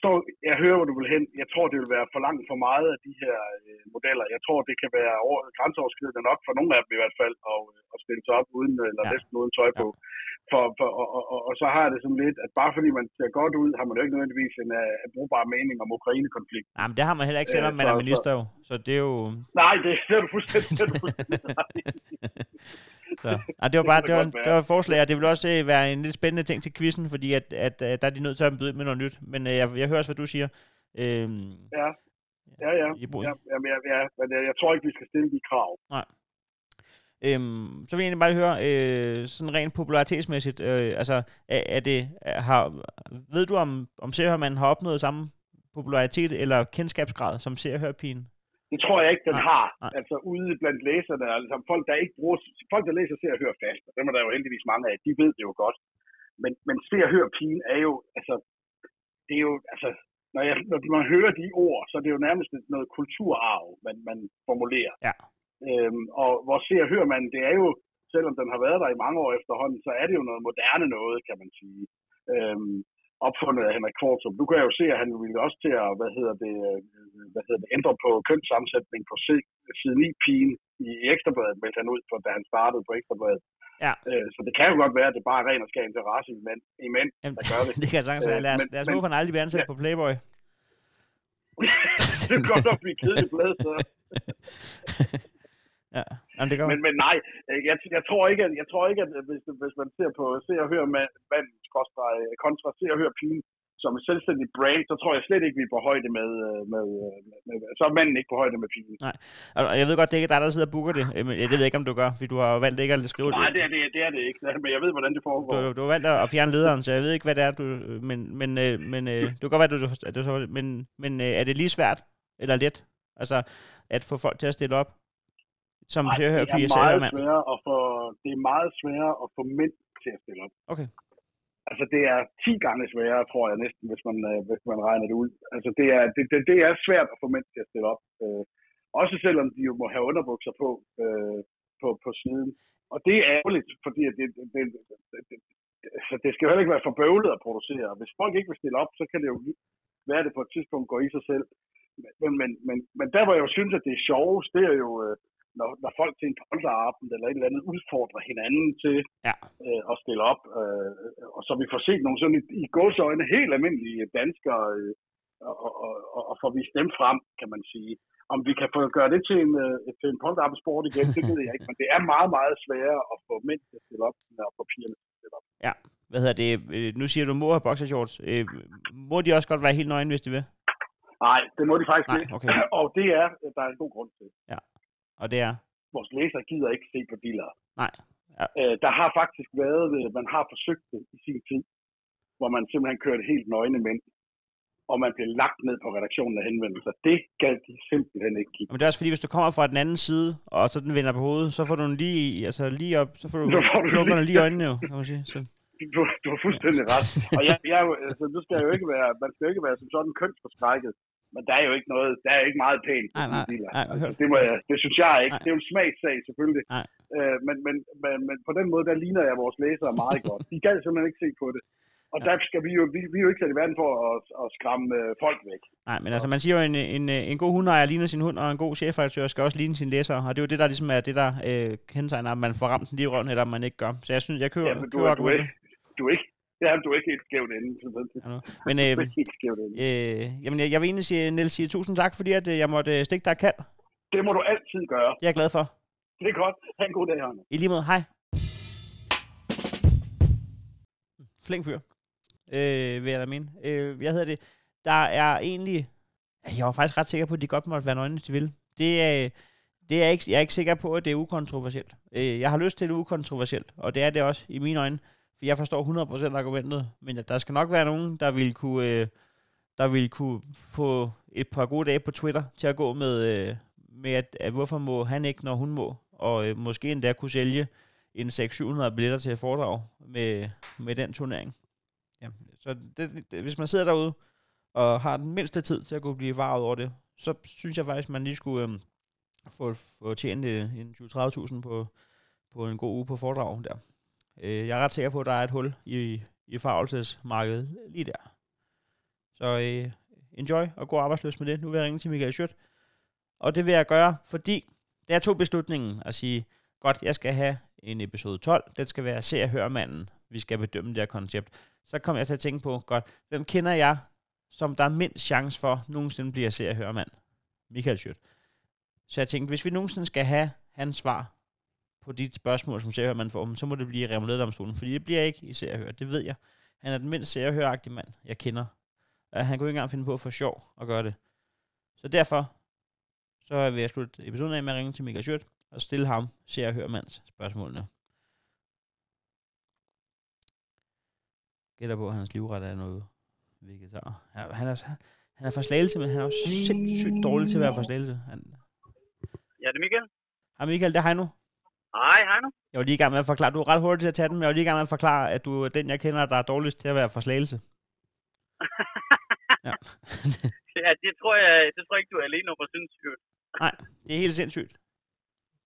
Forstår, jeg hører, hvor du vil hen. Jeg tror, det vil være for langt for meget af de her øh, modeller. Jeg tror, det kan være over, grænseoverskridende nok for nogle af dem i hvert fald, at, at stille sig op uden, eller Ja. ja. næsten uden tøj på. For, for, og, og, og, og, så har jeg det sådan lidt, at bare fordi man ser godt ud, har man jo ikke nødvendigvis en uh, brugbar mening om Ukraine-konflikt. Nej, men det har man heller ikke, selvom Øh, man er så- minister jo. Så det er jo... Nej, det, det er du fuldstændig, det er du fuldstændig. Så. Ej, det var Det bare det det var, være. det var et forslag, og det vil også øh, være en lidt spændende ting til quizzen, fordi at, at, at der er de nødt til at byde ind med noget nyt. Men øh, jeg, jeg hører også, hvad du siger. Øhm, Ja, ja, ja. Ja, ja, ja, ja men jeg, jeg tror ikke, vi skal stille de krav. Øhm, så vil jeg egentlig bare høre, øh, sådan rent popularitetsmæssigt, øh, altså, er, er det, er, har, ved du om, om Serhørmanden har opnået samme popularitet eller kendskabsgrad som Serhørpigen? Det tror jeg ikke, den har. Altså ude blandt læserne, altså folk, der ikke bruger, folk, der læser ser og hører fast, og dem er der jo heldigvis mange af, de ved det jo godt. Men, men ser og hører pigen er jo, altså, det er jo, altså, når, jeg, når man hører de ord, så er det jo nærmest noget kulturarv, man, man formulerer. Ja. Øhm, og hvor ser og hører man, det er jo selvom den har været der i mange år efterhånden, så er det jo noget moderne noget, kan man sige. Øhm, opfundet af Henrik Kvartrup. Nu kan jeg jo se, at han ville også til at, hvad hedder det, øh, hvad hedder det ændre på kønssammensætning på side 9 pigen i Ekstrabladet, meldte han ud, for, da han startede på Ekstrabladet. Ja. Øh, så det kan jo godt være, at det bare er ren og skær interesse i mænd, i mænd Jamen, der gør det. det kan sagtens være. Øh, Lad os, men- lad os håbe, han aldrig bliver ansat Ja. på Playboy. det er godt nok blive kedeligt blad, så. Ja, Jamen, det går. Men, men nej, øh, jeg, jeg, tror ikke, at, jeg tror ikke, at hvis, hvis man ser på se og høre mand, manden kontra, kontra se og høre pigen som et selvstændigt brand, så tror jeg slet ikke, vi er på højde med, øh, med, øh, med, med så er manden ikke på højde med pigen. Og og jeg ved godt, det er ikke dig, der sidder og booker det. Øh, men Jeg ved ikke, om du gør, fordi du har valgt ikke at skrive Nej, det. det er det, det, er det ikke, men jeg ved, hvordan det foregår. Du, du har valgt at fjerne lederen, så jeg ved ikke, hvad det er, du... Men, men, øh, men øh, det kan godt være, at du, at du så, men, men øh, er det lige svært eller let? Altså, at få folk til at stille op? Som Nej, jeg hører det Pia er meget Sagermand. sværere at få, det er meget sværere at få mænd til at stille op. Okay. Altså det er 10 gange sværere, tror jeg næsten, hvis man, øh, hvis man regner det ud. Altså det er, det, det, det er svært at få mænd til at stille op. Øh, også selvom de jo må have underbukser på, øh, på, på siden. Og det er ærgerligt, fordi at det, det, det, det, det, altså det skal jo heller ikke være for bøvlet at producere. Hvis folk ikke vil stille op, så kan det jo være, at det på et tidspunkt går i sig selv. Men, men, men, men der, hvor jeg jo synes, at det er sjovest, det er jo, øh, når, når folk til en polteraften eller et eller andet udfordrer hinanden til Ja. øh, at stille op. Øh, og så vi får set nogle sådan i, i gåsøjne helt almindelige danskere, øh, og, og, og, og får vist dem frem, kan man sige. Om vi kan få gøre det til en, øh, til en polterabendsport igen, det ved jeg ikke, men det er meget, meget sværere at få mænd til at stille op, end at få pigerne til at stille op. Hvad hedder det? Øh, nu siger du, må have boxershorts. Øh, må de også godt være helt nøgne, hvis de vil? Nej, det må de faktisk Nej, ikke. okay. Og det er, der er en god grund til. Og det er... Vores læsere gider ikke se på dealere. Nej. Ja. Øh, der har faktisk været, øh, man har forsøgt det i sin tid, hvor man simpelthen kørte helt nøgne mænd, og man blev lagt ned på redaktionen af henvendelser. Det gad de simpelthen ikke give. Men det er også fordi, hvis du kommer fra den anden side, og så den vender på hovedet, så får du den lige, altså lige op, så får du Så får du klunkerne lige- i øjnene jo, kan man sige. Så. Du, du har fuldstændig ret. Og jeg, jeg, altså, nu skal jeg jo ikke være, man skal jo ikke være som sådan kønsforskrækket. Men der er jo ikke noget, der er ikke meget pænt. På nej, biler. nej, altså, det, må jeg, det synes jeg ikke. Nej. Det er jo en smagssag, selvfølgelig. Nej. Øh, men, men, men, men, på den måde, der ligner jeg vores læsere meget godt. De gad simpelthen ikke se på det. Og Ja. der skal vi jo, vi, vi er jo ikke sat i verden for at, at skræmme øh, folk væk. Nej, men altså man siger jo, en, en, en god hundeejer ligner sin hund, og en god chefredaktør skal også ligne sin læser, og det er jo det, der ligesom er det, der øh, kendetegner, om man får ramt den lige i røven, eller om man ikke gør. Så jeg synes, jeg køber, Ja, men du, køber er, du, er, du er ikke, ja, du er ikke helt skævt inde. Ja. Men øh, ikke helt skævt inde. øh, jamen, jeg, jeg vil egentlig sige, Niels, sige tusind tak, fordi at, øh, jeg måtte øh, stikke dig kald. Det må du altid gøre. Det er jeg glad for. Det er godt. Ha' en god dag, Arne. I lige måde, hej. Flink fyr, øh, vil jeg da mene. Øh, jeg hedder det, der er egentlig, jeg var faktisk ret sikker på, at de godt måtte være nøgne, hvis de vil. Det er, det er ikke, jeg er ikke sikker på, at det er ukontroversielt. Øh, jeg har lyst til det ukontroversielt, og det er det også i mine øjne, for jeg forstår 100% argumentet, men der skal nok være nogen, der vil kunne, øh, der vil kunne få et par gode dage på Twitter til at gå med, øh, med at, at hvorfor må han ikke, når hun må, og øh, måske endda kunne sælge en 600-700 billetter til et foredrag med, med den turnering. Ja, så det, det, hvis man sidder derude og har den mindste tid til at kunne blive varet over det, så synes jeg faktisk, man lige skulle øhm, få, få tjent øh, en 20-30.000 på, på en god uge på foredrag der. Øh, jeg er ret sikker på, at der er et hul i, i farvelsesmarkedet lige der. Så øh, enjoy og god arbejdsløs med det. Nu vil jeg ringe til Michael Schødt. Og det vil jeg gøre, fordi det er to beslutningen at sige, godt, jeg skal have en episode 12, den skal være Se og Hør manden, vi skal bedømme det her koncept. Så kom jeg til at tænke på, godt, hvem kender jeg, som der er mindst chance for, nogensinde bliver Se og Hør mand? Michael Schødt. Så jeg tænkte, hvis vi nogensinde skal have hans svar på de spørgsmål, som Se og Hør mand får, så må det blive Remoladedomstolen, fordi det bliver ikke i Se og Hør, det ved jeg. Han er den mindst Se og Hør-agtige mand, jeg kender. Og han kunne ikke engang finde på for sjov at gøre det. Så derfor, så vil jeg slutte episoden af med at ringe til Michael Schødt, og stille ham, Se og Hør mands spørgsmålene. Gætter på, at hans livret er noget vegetar. Ja, han, er, han er for slagelse, men han er også sindssygt dårlig til at være for slagelse. Han, Ja, det er Michael. Hej Michael, det er Heino. Hej, hej nu. Jeg var lige i gang med at forklare, du er ret hurtig til at tage den, men jeg var lige i gang med at forklare, at du er den, jeg kender, der er dårligst til at være slagelse. Ja. ja, det tror jeg, det tror jeg ikke, du er alene om at synes. Nej, det er helt sindssygt.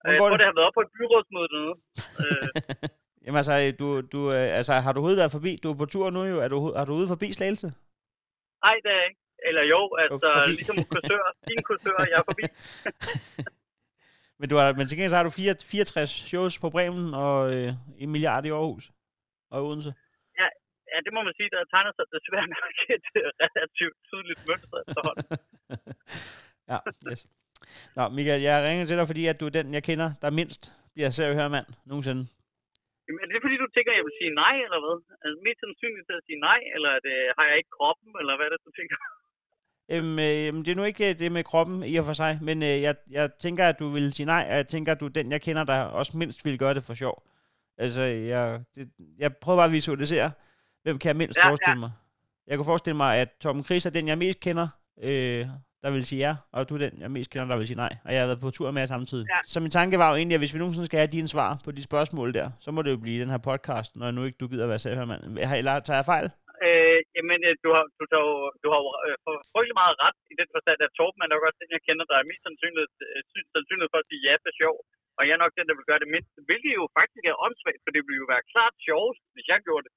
Øh, Jeg tror, det? det har været op på et byrådsmøde dernede. Øh, Jamen altså, du, du, øh, altså, har du overhovedet været forbi? Du er på tur nu jo. Er du, har du ude forbi Slagelse? Ej, det er jeg ikke. Eller jo, altså forbi. ligesom kursør, din kursør, jeg er forbi. Men, du har, men til gengæld så har du 4, 64 shows på Bremen og øh, en milliard i Aarhus og Odense. Ja, det må man sige, der tegner sig desværre nok et øh, relativt tydeligt mønster efterhånden. ja, yes. Nå, Michael, jeg ringer til dig, fordi at du er den, jeg kender, der mindst bliver seriøhørmand nogensinde. Jamen, er det fordi, du tænker, at jeg vil sige nej, eller hvad? Altså, mest sandsynligt til at sige nej, eller er det, har jeg ikke kroppen, eller hvad er det, du tænker? Øhm, øh, det er nu ikke øh, det med kroppen i og for sig, men øh, jeg, jeg tænker, at du vil sige nej, og jeg tænker, at du er den, jeg kender, der også mindst vil gøre det for sjov. Altså, jeg, det, jeg prøver bare at visualisere, hvem kan jeg mindst Ja, forestille ja. mig. Jeg kunne forestille mig, at Torben Chris er den, jeg mest kender, øh, der vil sige ja, og du er den, jeg mest kender, der vil sige nej. Og jeg har været på tur med jer samtidig. Ja. Så min tanke var jo egentlig, at hvis vi nogensinde skal have dine svar på de spørgsmål der, så må det jo blive den her podcast, når nu ikke du gider være selvhørmand. Eller tager jeg fejl? Øh, jamen, øh, du har, du, jo, du har jo øh, for- frygtelig meget ret i den forstand, at Torben er nok også den, jeg kender, der er mest sandsynligt, øh, sy- sandsynligt for at sige ja for sjov. Og jeg er nok den, der vil gøre det mindst. Hvilket jo faktisk er åndssvagt, for det ville jo være klart sjovest, hvis jeg gjorde det.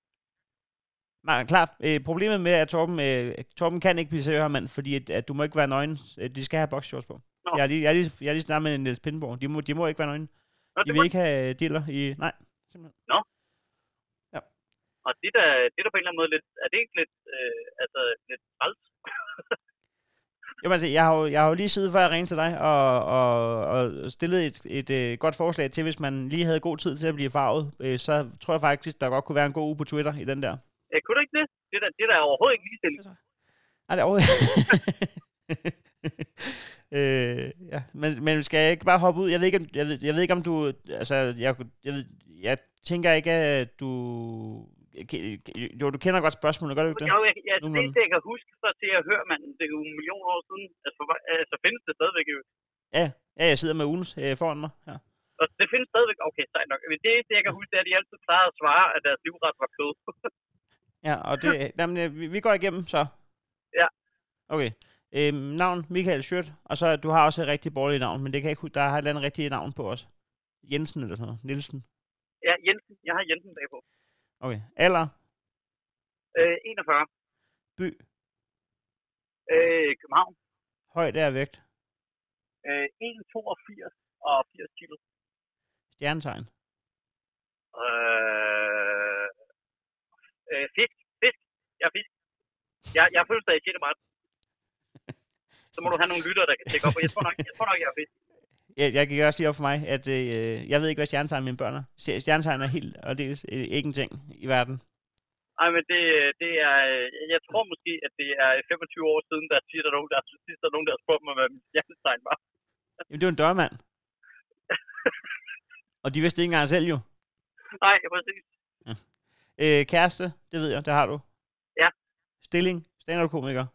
Nej, klart. Øh, problemet med, at Torben, øh, Torben kan ikke blive seriøhørmand, fordi at, at du må ikke være nøgen. Øh, De skal have boxshorts på. Nå. Jeg er lige, jeg er lige, jeg er lige snart med Niels Pindborg. De må, de må ikke være nøgne. Nå, De vil må, ikke have dealer i... Nej. Og det er, da, det er da på en eller anden måde lidt, er det ikke lidt, øh, altså, lidt træls? Jamen, altså, jeg har, jo, jeg har jo lige siddet før jeg ringede til dig og, og, og stillet et, et, et godt forslag til, hvis man lige havde god tid til at blive farvet, øh, så tror jeg faktisk, der godt kunne være en god uge på Twitter i den der. Øh, kunne du ikke det? Det er da, det er da overhovedet ikke ligestilling. Nej, det er overhovedet... øh, ja. men, men skal jeg ikke bare hoppe ud? Jeg ved ikke, om, jeg ved, jeg ved ikke, om du... Altså, jeg, jeg, ved, jeg tænker ikke, at du... Jo, du kender godt spørgsmålet, gør du ikke det? Jo, jeg, jeg, det, Nogenlunde. det, jeg kan huske fra til at høre, manden, det er jo en million år siden. Altså, altså findes det stadigvæk jo. Ja, ja jeg sidder med ugens øh, foran mig. Ja. Og det findes stadigvæk. Okay, sejt nok. Det, det, jeg kan huske, det er, at de altid plejede at svare, at deres livret var kød. Ja, og det, jamen, øh, vi, vi går igennem så. Ja. Okay. Øhm, navn Michael Schødt, og så du har også et rigtig borgerligt navn, men det kan jeg ikke der har et eller andet rigtigt navn på os. Jensen eller sådan noget. Nielsen. ja, Jensen. Jeg har Jensen bagpå. Okay. Alder, Øh, 41. by, Øh, København. højde og vægt, Øh, 1,82 og 80 kilo. stjernetegn, Øh, øh, fisk. Fisk. Jeg er fisk. Jeg, jeg føler stadig i 6. marts. Så må du have nogle lytter, der kan tjekke op. Jeg tror nok, jeg, tror nok, jeg er fisk. Jeg, jeg gik også lige op for mig, at øh, jeg ved ikke, hvad stjernetegn mine børn er. Stjer- Stjernetegn er helt og dels øh, ikke en ting i verden. Ej, men det, det er, øh, jeg tror måske, at det er 25 år siden, der siger der er nogen, der, sidst der er nogen, der har spurgt mig, hvad mit stjernetegn var. Jamen, det er jo en dørmand. og de vidste ikke engang selv jo. Nej, præcis. Øh, kæreste, det ved jeg, det har du. Ja. Stilling, stand-up-komiker.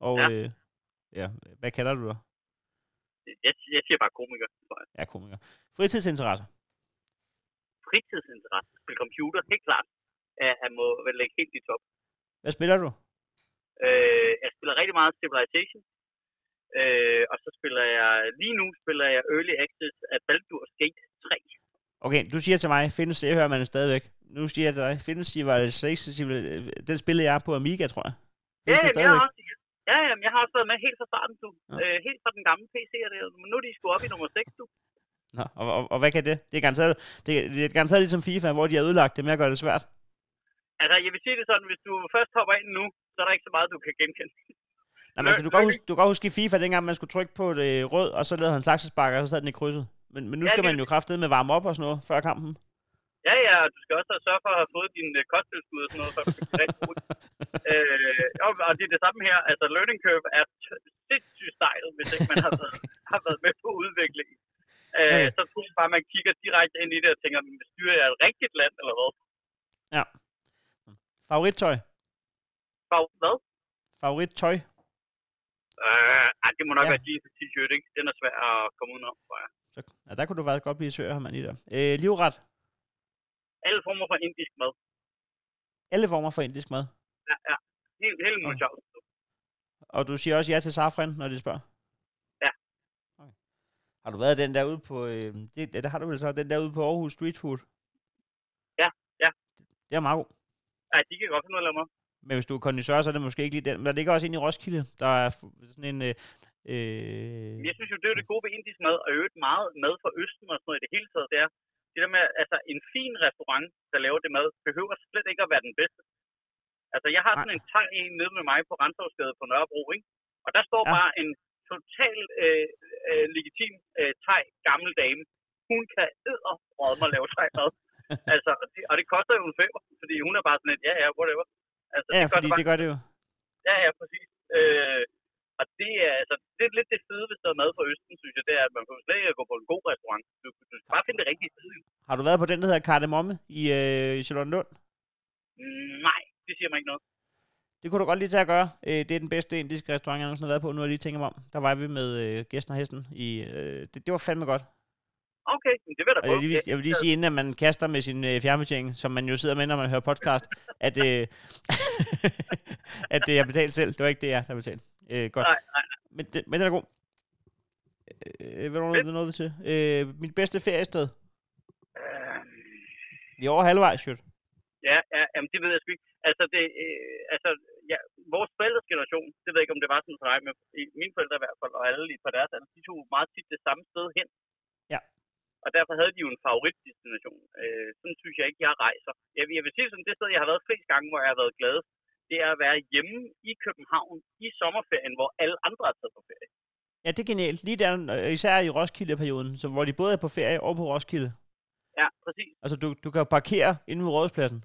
Og Ja. øh, ja, hvad kalder du dig? Jeg, jeg siger bare komiker. tror jeg. Ja, komiker. Fritidsinteresser. Fritidsinteresse. Spil computer, helt klart. at Han må vel ligge helt i top. Hvad spiller du? Øh, jeg spiller rigtig meget Civilization. Øh, og så spiller jeg, lige nu spiller jeg Early Access af Baldur's Gate 3. Okay, du siger til mig, findes det, hører man stadigvæk. Nu siger jeg til dig, findes Civilization, Civil- den spillede jeg på Amiga, tror jeg. Ja, Findes det jamen, jeg stadigvæk? har også, ja, jamen, jeg har også været med helt fra starten, du. Ja. Øh, helt fra den gamle PC, er det, men nu er de sgu op i nummer 6, du. Nå, og, og, og, hvad kan det? Det er garanteret, det, det er garanteret ligesom FIFA, hvor de har ødelagt det med at gøre det svært. Altså, jeg vil sige det sådan, hvis du først hopper ind nu, så er der ikke så meget, du kan genkende. Nej, men, altså, du, kan huske, du kan godt huske i FIFA, dengang man skulle trykke på det rød, og så lavede han saksesparker, og så sad den i krydset. Men, men nu Ja, skal det- man jo kraftedeme med varme op og sådan noget før kampen. Ja, ja, og du skal også sørge for at have fået din uh, kosttilskud og sådan noget, for at blive rigtig god. øh, og, og det er det samme her. Altså, learning curve er sindssygt stejlet, hvis ikke man har været, har været med på udviklingen. Øh, Okay. Så tror jeg bare, man kigger direkte ind i det og tænker, "Men styrer jeg et rigtigt land, eller hvad? Favorittøj? Bare, hvad? Favorittøj? Øh, ej, det må nok Ja. ja. være Jesus t-shirt, ikke? Den er svær at komme ud af, tror jeg. Så, ja, der kunne du faktisk godt blive søger, mand, i der. Øh, livret? Alle former for indisk mad. Alle former for indisk mad. Ja, ja. Helt, helt muligt sjovt. Og du siger også ja til safran, når de spørger? Ja. Okay. Har du været den der ude på, øh, det, det har du vel så, den der ude på Aarhus Street Food? Ja, ja. Det er meget god. Ja, de kan godt finde noget at lave. Men hvis du er kondisør, så er det måske ikke lige den. Men der ligger også en i Roskilde, der er sådan en... Øh, øh, Jeg synes jo, det er det gode ved indisk mad, og øvrigt meget mad fra Østen og sådan noget i det hele taget, det er, det der med, altså en fin restaurant, der laver det mad, behøver slet ikke at være den bedste. Altså, jeg har sådan en tang en nede med mig på Renshavsgade på Nørrebro, ikke? Og der står Ja. bare en total øh, øh, legitim øh, thai gammel dame. Hun kan æderbrød mig lave thai mad. altså, og det, og det koster jo en femmer, fordi hun er bare sådan lidt, ja, ja, whatever. Altså, ja, det gør fordi bare, det gør det jo. Ja, ja, præcis. Øh, og det er, altså, det er lidt det fede ved sådan noget mad fra Østen, synes jeg, det er, at man får slet ikke gå på en god restaurant. Du, du skal bare finde det rigtige sted. Har du været på den, der hedder Kardemomme i øh, Charlottenlund? Mm, Nej, det siger mig ikke noget. Det kunne du godt lige tage at gøre. Øh, det er den bedste indiske restaurant, jeg nogensinde har været på. Nu har jeg lige tænkt mig om. Der var vi med øh, gæsten og hesten. I, øh, det, det var fandme godt. Okay, det vil jeg da Og jeg prøve. vil, lige, jeg vil lige sige, inden at man kaster med sin øh, fjernbetjening, som man jo sidder med, når man hører podcast, at, øh, at det er betalt selv. Det var ikke det, jeg har betalt. Øh, godt. Nej, nej, Men, det, men den er god. Øh, hvad er noget, noget til? Øh, mit bedste feriested. Øh, Vi er over halvvejs, jo. ja, ja, jamen, det ved jeg sgu ikke. Altså, det, øh, altså ja, vores forældres generation, det ved jeg ikke, om det var sådan for dig, men mine forældre i hvert fald, og alle lige på deres alder, de tog meget tit det samme sted hen. Ja. Og derfor havde de jo en favoritdestination. Øh, sådan synes jeg ikke, jeg rejser. Jeg, jeg vil sige sådan, det sted, jeg har været flest gange, hvor jeg har været glad, det er at være hjemme i København i sommerferien, hvor alle andre er taget på ferie. Ja, det er genialt. Lige der, øh, især i Roskilde-perioden, så hvor de både er på ferie og på Roskilde. Ja, præcis. Altså, du, du kan jo parkere inde ved rådspladsen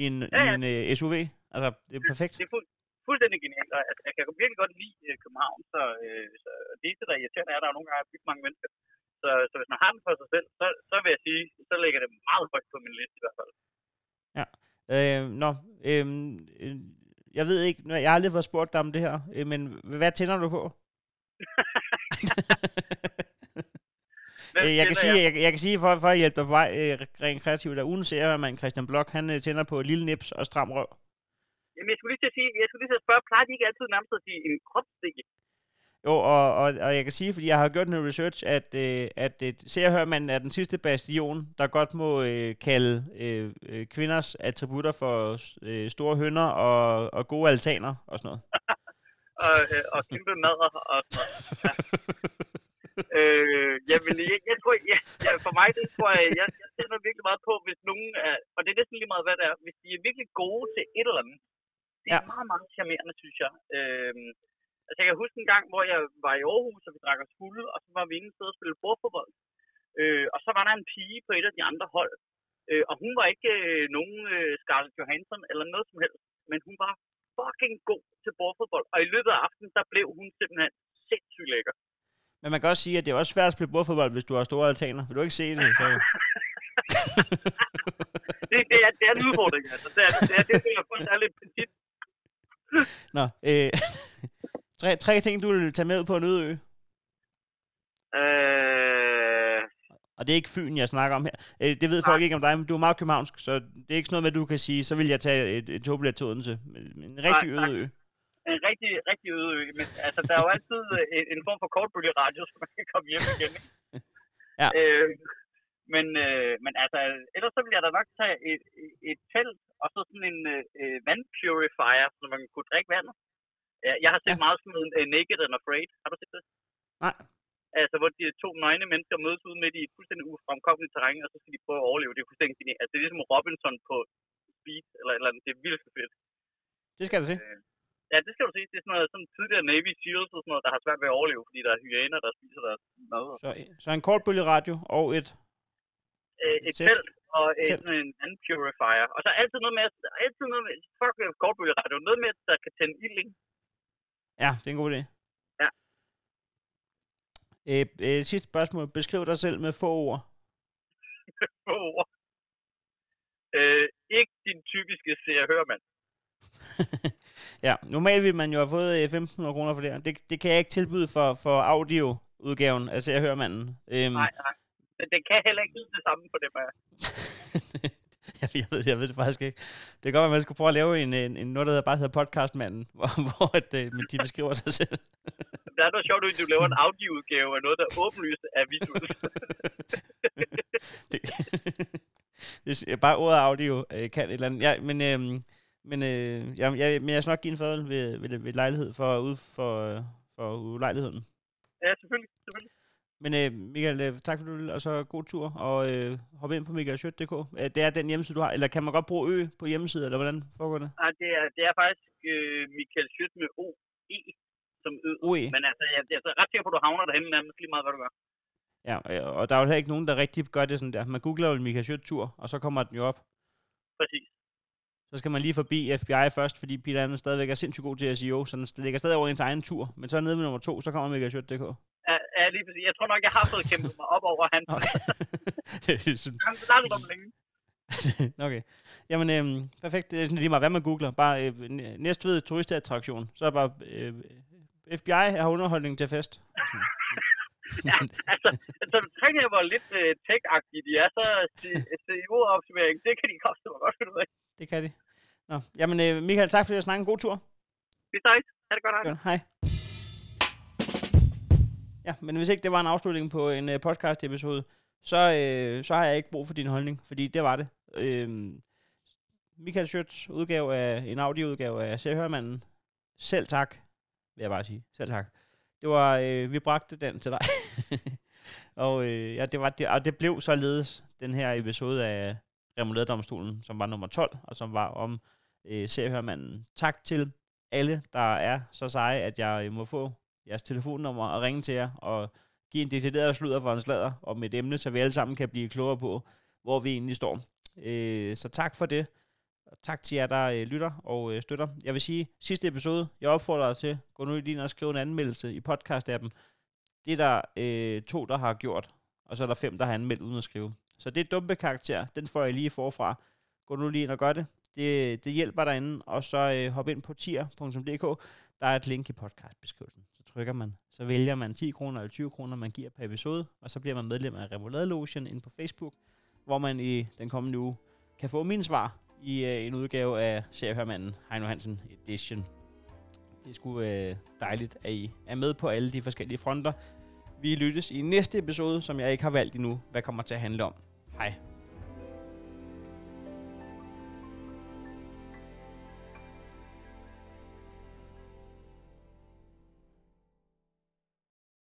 i en, Ja, i ja. en uh, SUV. Altså, det er perfekt. Det er fuld, fuldstændig genialt. Og, altså, jeg kan virkelig godt lide øh, København, så, øh, så det eneste, der er irriterende, er, at der er nogle gange bygget mange mennesker. Så, så hvis man har den for sig selv, så, så vil jeg sige, så ligger det meget højt på min liste i hvert fald. Øh, nå, øh, øh, jeg ved ikke, jeg har aldrig fået spurgt dig om det her, øh, men hvad tænder du på? Øh, jeg, kan sige, jeg, jeg kan sige, for, for at hjælpe dig på vej øh, rent kreativt, at ugen seriemand Christian Blok, han øh, tænder på lille nips og stram røv. Jamen, jeg skulle lige til at sige, jeg skulle lige til at spørge, plejer de ikke altid nærmest at sige en kropsstikke? Jo, og, og, og jeg kan sige, fordi jeg har gjort noget research, at, øh, at øh, Se og man er den sidste bastion, der godt må øh, kalde øh, øh, kvinders attributter for øh, store hønder og, og gode altaner og sådan noget. Og, øh, og kæmpe madder og sådan noget. Ja. øh, jamen, jeg, jeg tror, jeg, jeg, for mig, det tror jeg, jeg, jeg tænder virkelig meget på, hvis nogen er, og det er næsten lige meget, hvad det er, hvis de er virkelig gode til et eller andet. Det er ja. meget, meget charmerende, synes jeg. Øh, altså, jeg kan huske en gang, hvor jeg var i Aarhus, og vi drak os fulde, og så var vi inde et sted og spille bordfodbold. Øh, og så var der en pige på et af de andre hold, øh, og hun var ikke øh, nogen øh, Scarlett Johansson eller noget som helst, men hun var fucking god til bordfodbold. Og i løbet af aftenen, der blev hun simpelthen sindssygt lækker. Men man kan også sige, at det er også svært at spille bordfodbold, hvis du har store altaner. Vil du ikke se det? Så... Det, det, er, det er en udfordring, altså. Det er det, er, det, er, det er lidt petit. Nå, øh, tre, tre ting, du vil tage med ud på en øde ø. Øh, Og det er ikke Fyn, jeg snakker om her. Øh, det ved folk ikke om dig, men du er meget københavnsk, så det er ikke sådan noget med, at du kan sige, så vil jeg tage et, et togbillet til Odense. En rigtig Nej, øde ø. en rigtig, rigtig øde ø. Men altså, der er jo altid øh, en, en form for kortbølgeradio, så man kan komme hjem igen. Ikke? Ja. Øh, men, øh, men altså, ellers så vil jeg da nok tage et, et, et telt, og så sådan en øh, vandpurifier, så man kunne drikke vandet. Ja, Jeg har set Ja. meget sådan noget uh, Naked and Afraid. Har du set det? Nej. Altså, hvor de to nøgne mennesker mødes ude midt i et fuldstændig ufremkommeligt terræn, og så skal de prøve at overleve. Det er fuldstændig genialt. Altså, det er ligesom Robinson på speed, eller et eller andet. Det er vildt fedt. Det skal du se. Ja, det skal du sige. Det er sådan noget sådan tidligere Navy Seals og sådan noget, der har svært ved at overleve, fordi der er hyæner, der spiser deres mad. Så, så en kortbølgeradio og et... Øh, et Sæt. telt og et, sådan en vand purifier. Og så altid noget med, altid noget med, fuck med kortbølgeradio, noget med, der kan tænde ild, ikke? Ja, det er en god idé. Ja. Øh, øh, sidste spørgsmål. Beskriv dig selv med få ord. Få ord. Øh, ikke din typiske se og hør, mand. ja, normalt vil man jo have fået øh, 1.500 kroner for det. Det, det kan jeg ikke tilbyde for, for audio-udgaven af Se og Hør Manden. Øhm, Nej, nej. Men det kan heller ikke lyde det samme på dem her. jeg, jeg, ved, jeg ved det faktisk ikke. Det kan godt være, at man skulle prøve at lave en, en, en noget, der bare hedder Podcastmanden, hvor, hvor at, øh, men de beskriver sig selv. der er noget sjovt, at du laver en audioudgave af noget, der åbenlyst er visuelt. det, det bare ordet audio øh, kan et eller andet. Ja, men, øh, men, øh, jeg, jeg, men jeg skal nok give en fadøl ved, ved, ved lejlighed for, ud for, øh, for ulejligheden. ja, selvfølgelig. selvfølgelig. Men øh, Michael, øh, tak for du og så god tur, og øh, hop ind på michaelschødt.dk. Øh, det er den hjemmeside, du har, eller kan man godt bruge ø på hjemmesiden, eller hvordan foregår det? Nej, det er, det er faktisk øh, Michael Schødt med O-E som ø. OE. Men altså, jeg, jeg er ret sikker på, at du havner derhen nærmest lige meget, hvad du gør. Ja, øh, og der er jo heller ikke nogen, der rigtig gør det sådan der. Man googler jo Michael Schødt tur, og så kommer den jo op. Præcis. Så skal man lige forbi FBI først, fordi Peter han stadigvæk er sindssygt god til SEO, så den ligger stadig over ens egen tur. Men så nede ved nummer to, så kommer michaelschødt.dk. Ja, ja, lige præcis. Jeg tror nok, jeg har fået kæmpet mig op over. Okay. det er sådan, Han langt om længe. okay. Jamen, øhm, perfekt. Det er sådan lige meget, hvad man googler. Bare øh, næ- næstved turistattraktion. Så er bare, øh, FBI har underholdning til fest. Ja, altså, altså trænger jeg, hvor lidt øh, tech-agtige de er, så CEO-optimering, det kan de koste mig godt finde ud af. Det kan de. Nå, jamen øh, Michael, tak fordi du snakkede. En god tur. Vi ses. Ha' det godt, hej. Godt, hej. Ja, men hvis ikke det var en afslutning på en øh, podcast-episode, så, øh, så har jeg ikke brug for din holdning, fordi det var det. Øh, Michael Schøtz udgave af en audioudgave af Sehørmanden. Selv tak, vil jeg bare sige. Selv tak. Det var, øh, vi bragte den til dig. og øh, ja, det, var, det, og det blev således den her episode af Remouladedomstolen, som var nummer 12, og som var om øh, Seriehørmanden. Tak til alle, der er så seje, at jeg øh, må få jeres telefonnummer og ringe til jer og give en decideret sludder for en slader om et emne, så vi alle sammen kan blive klogere på, hvor vi egentlig står. Øh, så tak for det. Og tak til jer, der øh, lytter og øh, støtter. Jeg vil sige, sidste episode, jeg opfordrer dig til, gå nu lige ind og skrive en anmeldelse i podcast-appen. Det er der øh, to, der har gjort, og så er der fem, der har anmeldt uden at skrive. Så det er dumpe karakter, den får jeg lige forfra. Gå nu lige ind og gør det. Det, det hjælper derinde, og så øh, hop ind på tier.dk. Der er et link i podcastbeskrivelsen. Trykker man, så vælger man 10 kroner eller 20 kroner, man giver per episode, og så bliver man medlem af Remoulade Lotion inde på Facebook, hvor man i den kommende uge kan få min svar i øh, en udgave af Seriehørmanden Heino Hansen Edition. Det er sgu øh, dejligt, at I er med på alle de forskellige fronter. Vi lyttes i næste episode, som jeg ikke har valgt endnu, hvad kommer til at handle om. Hej.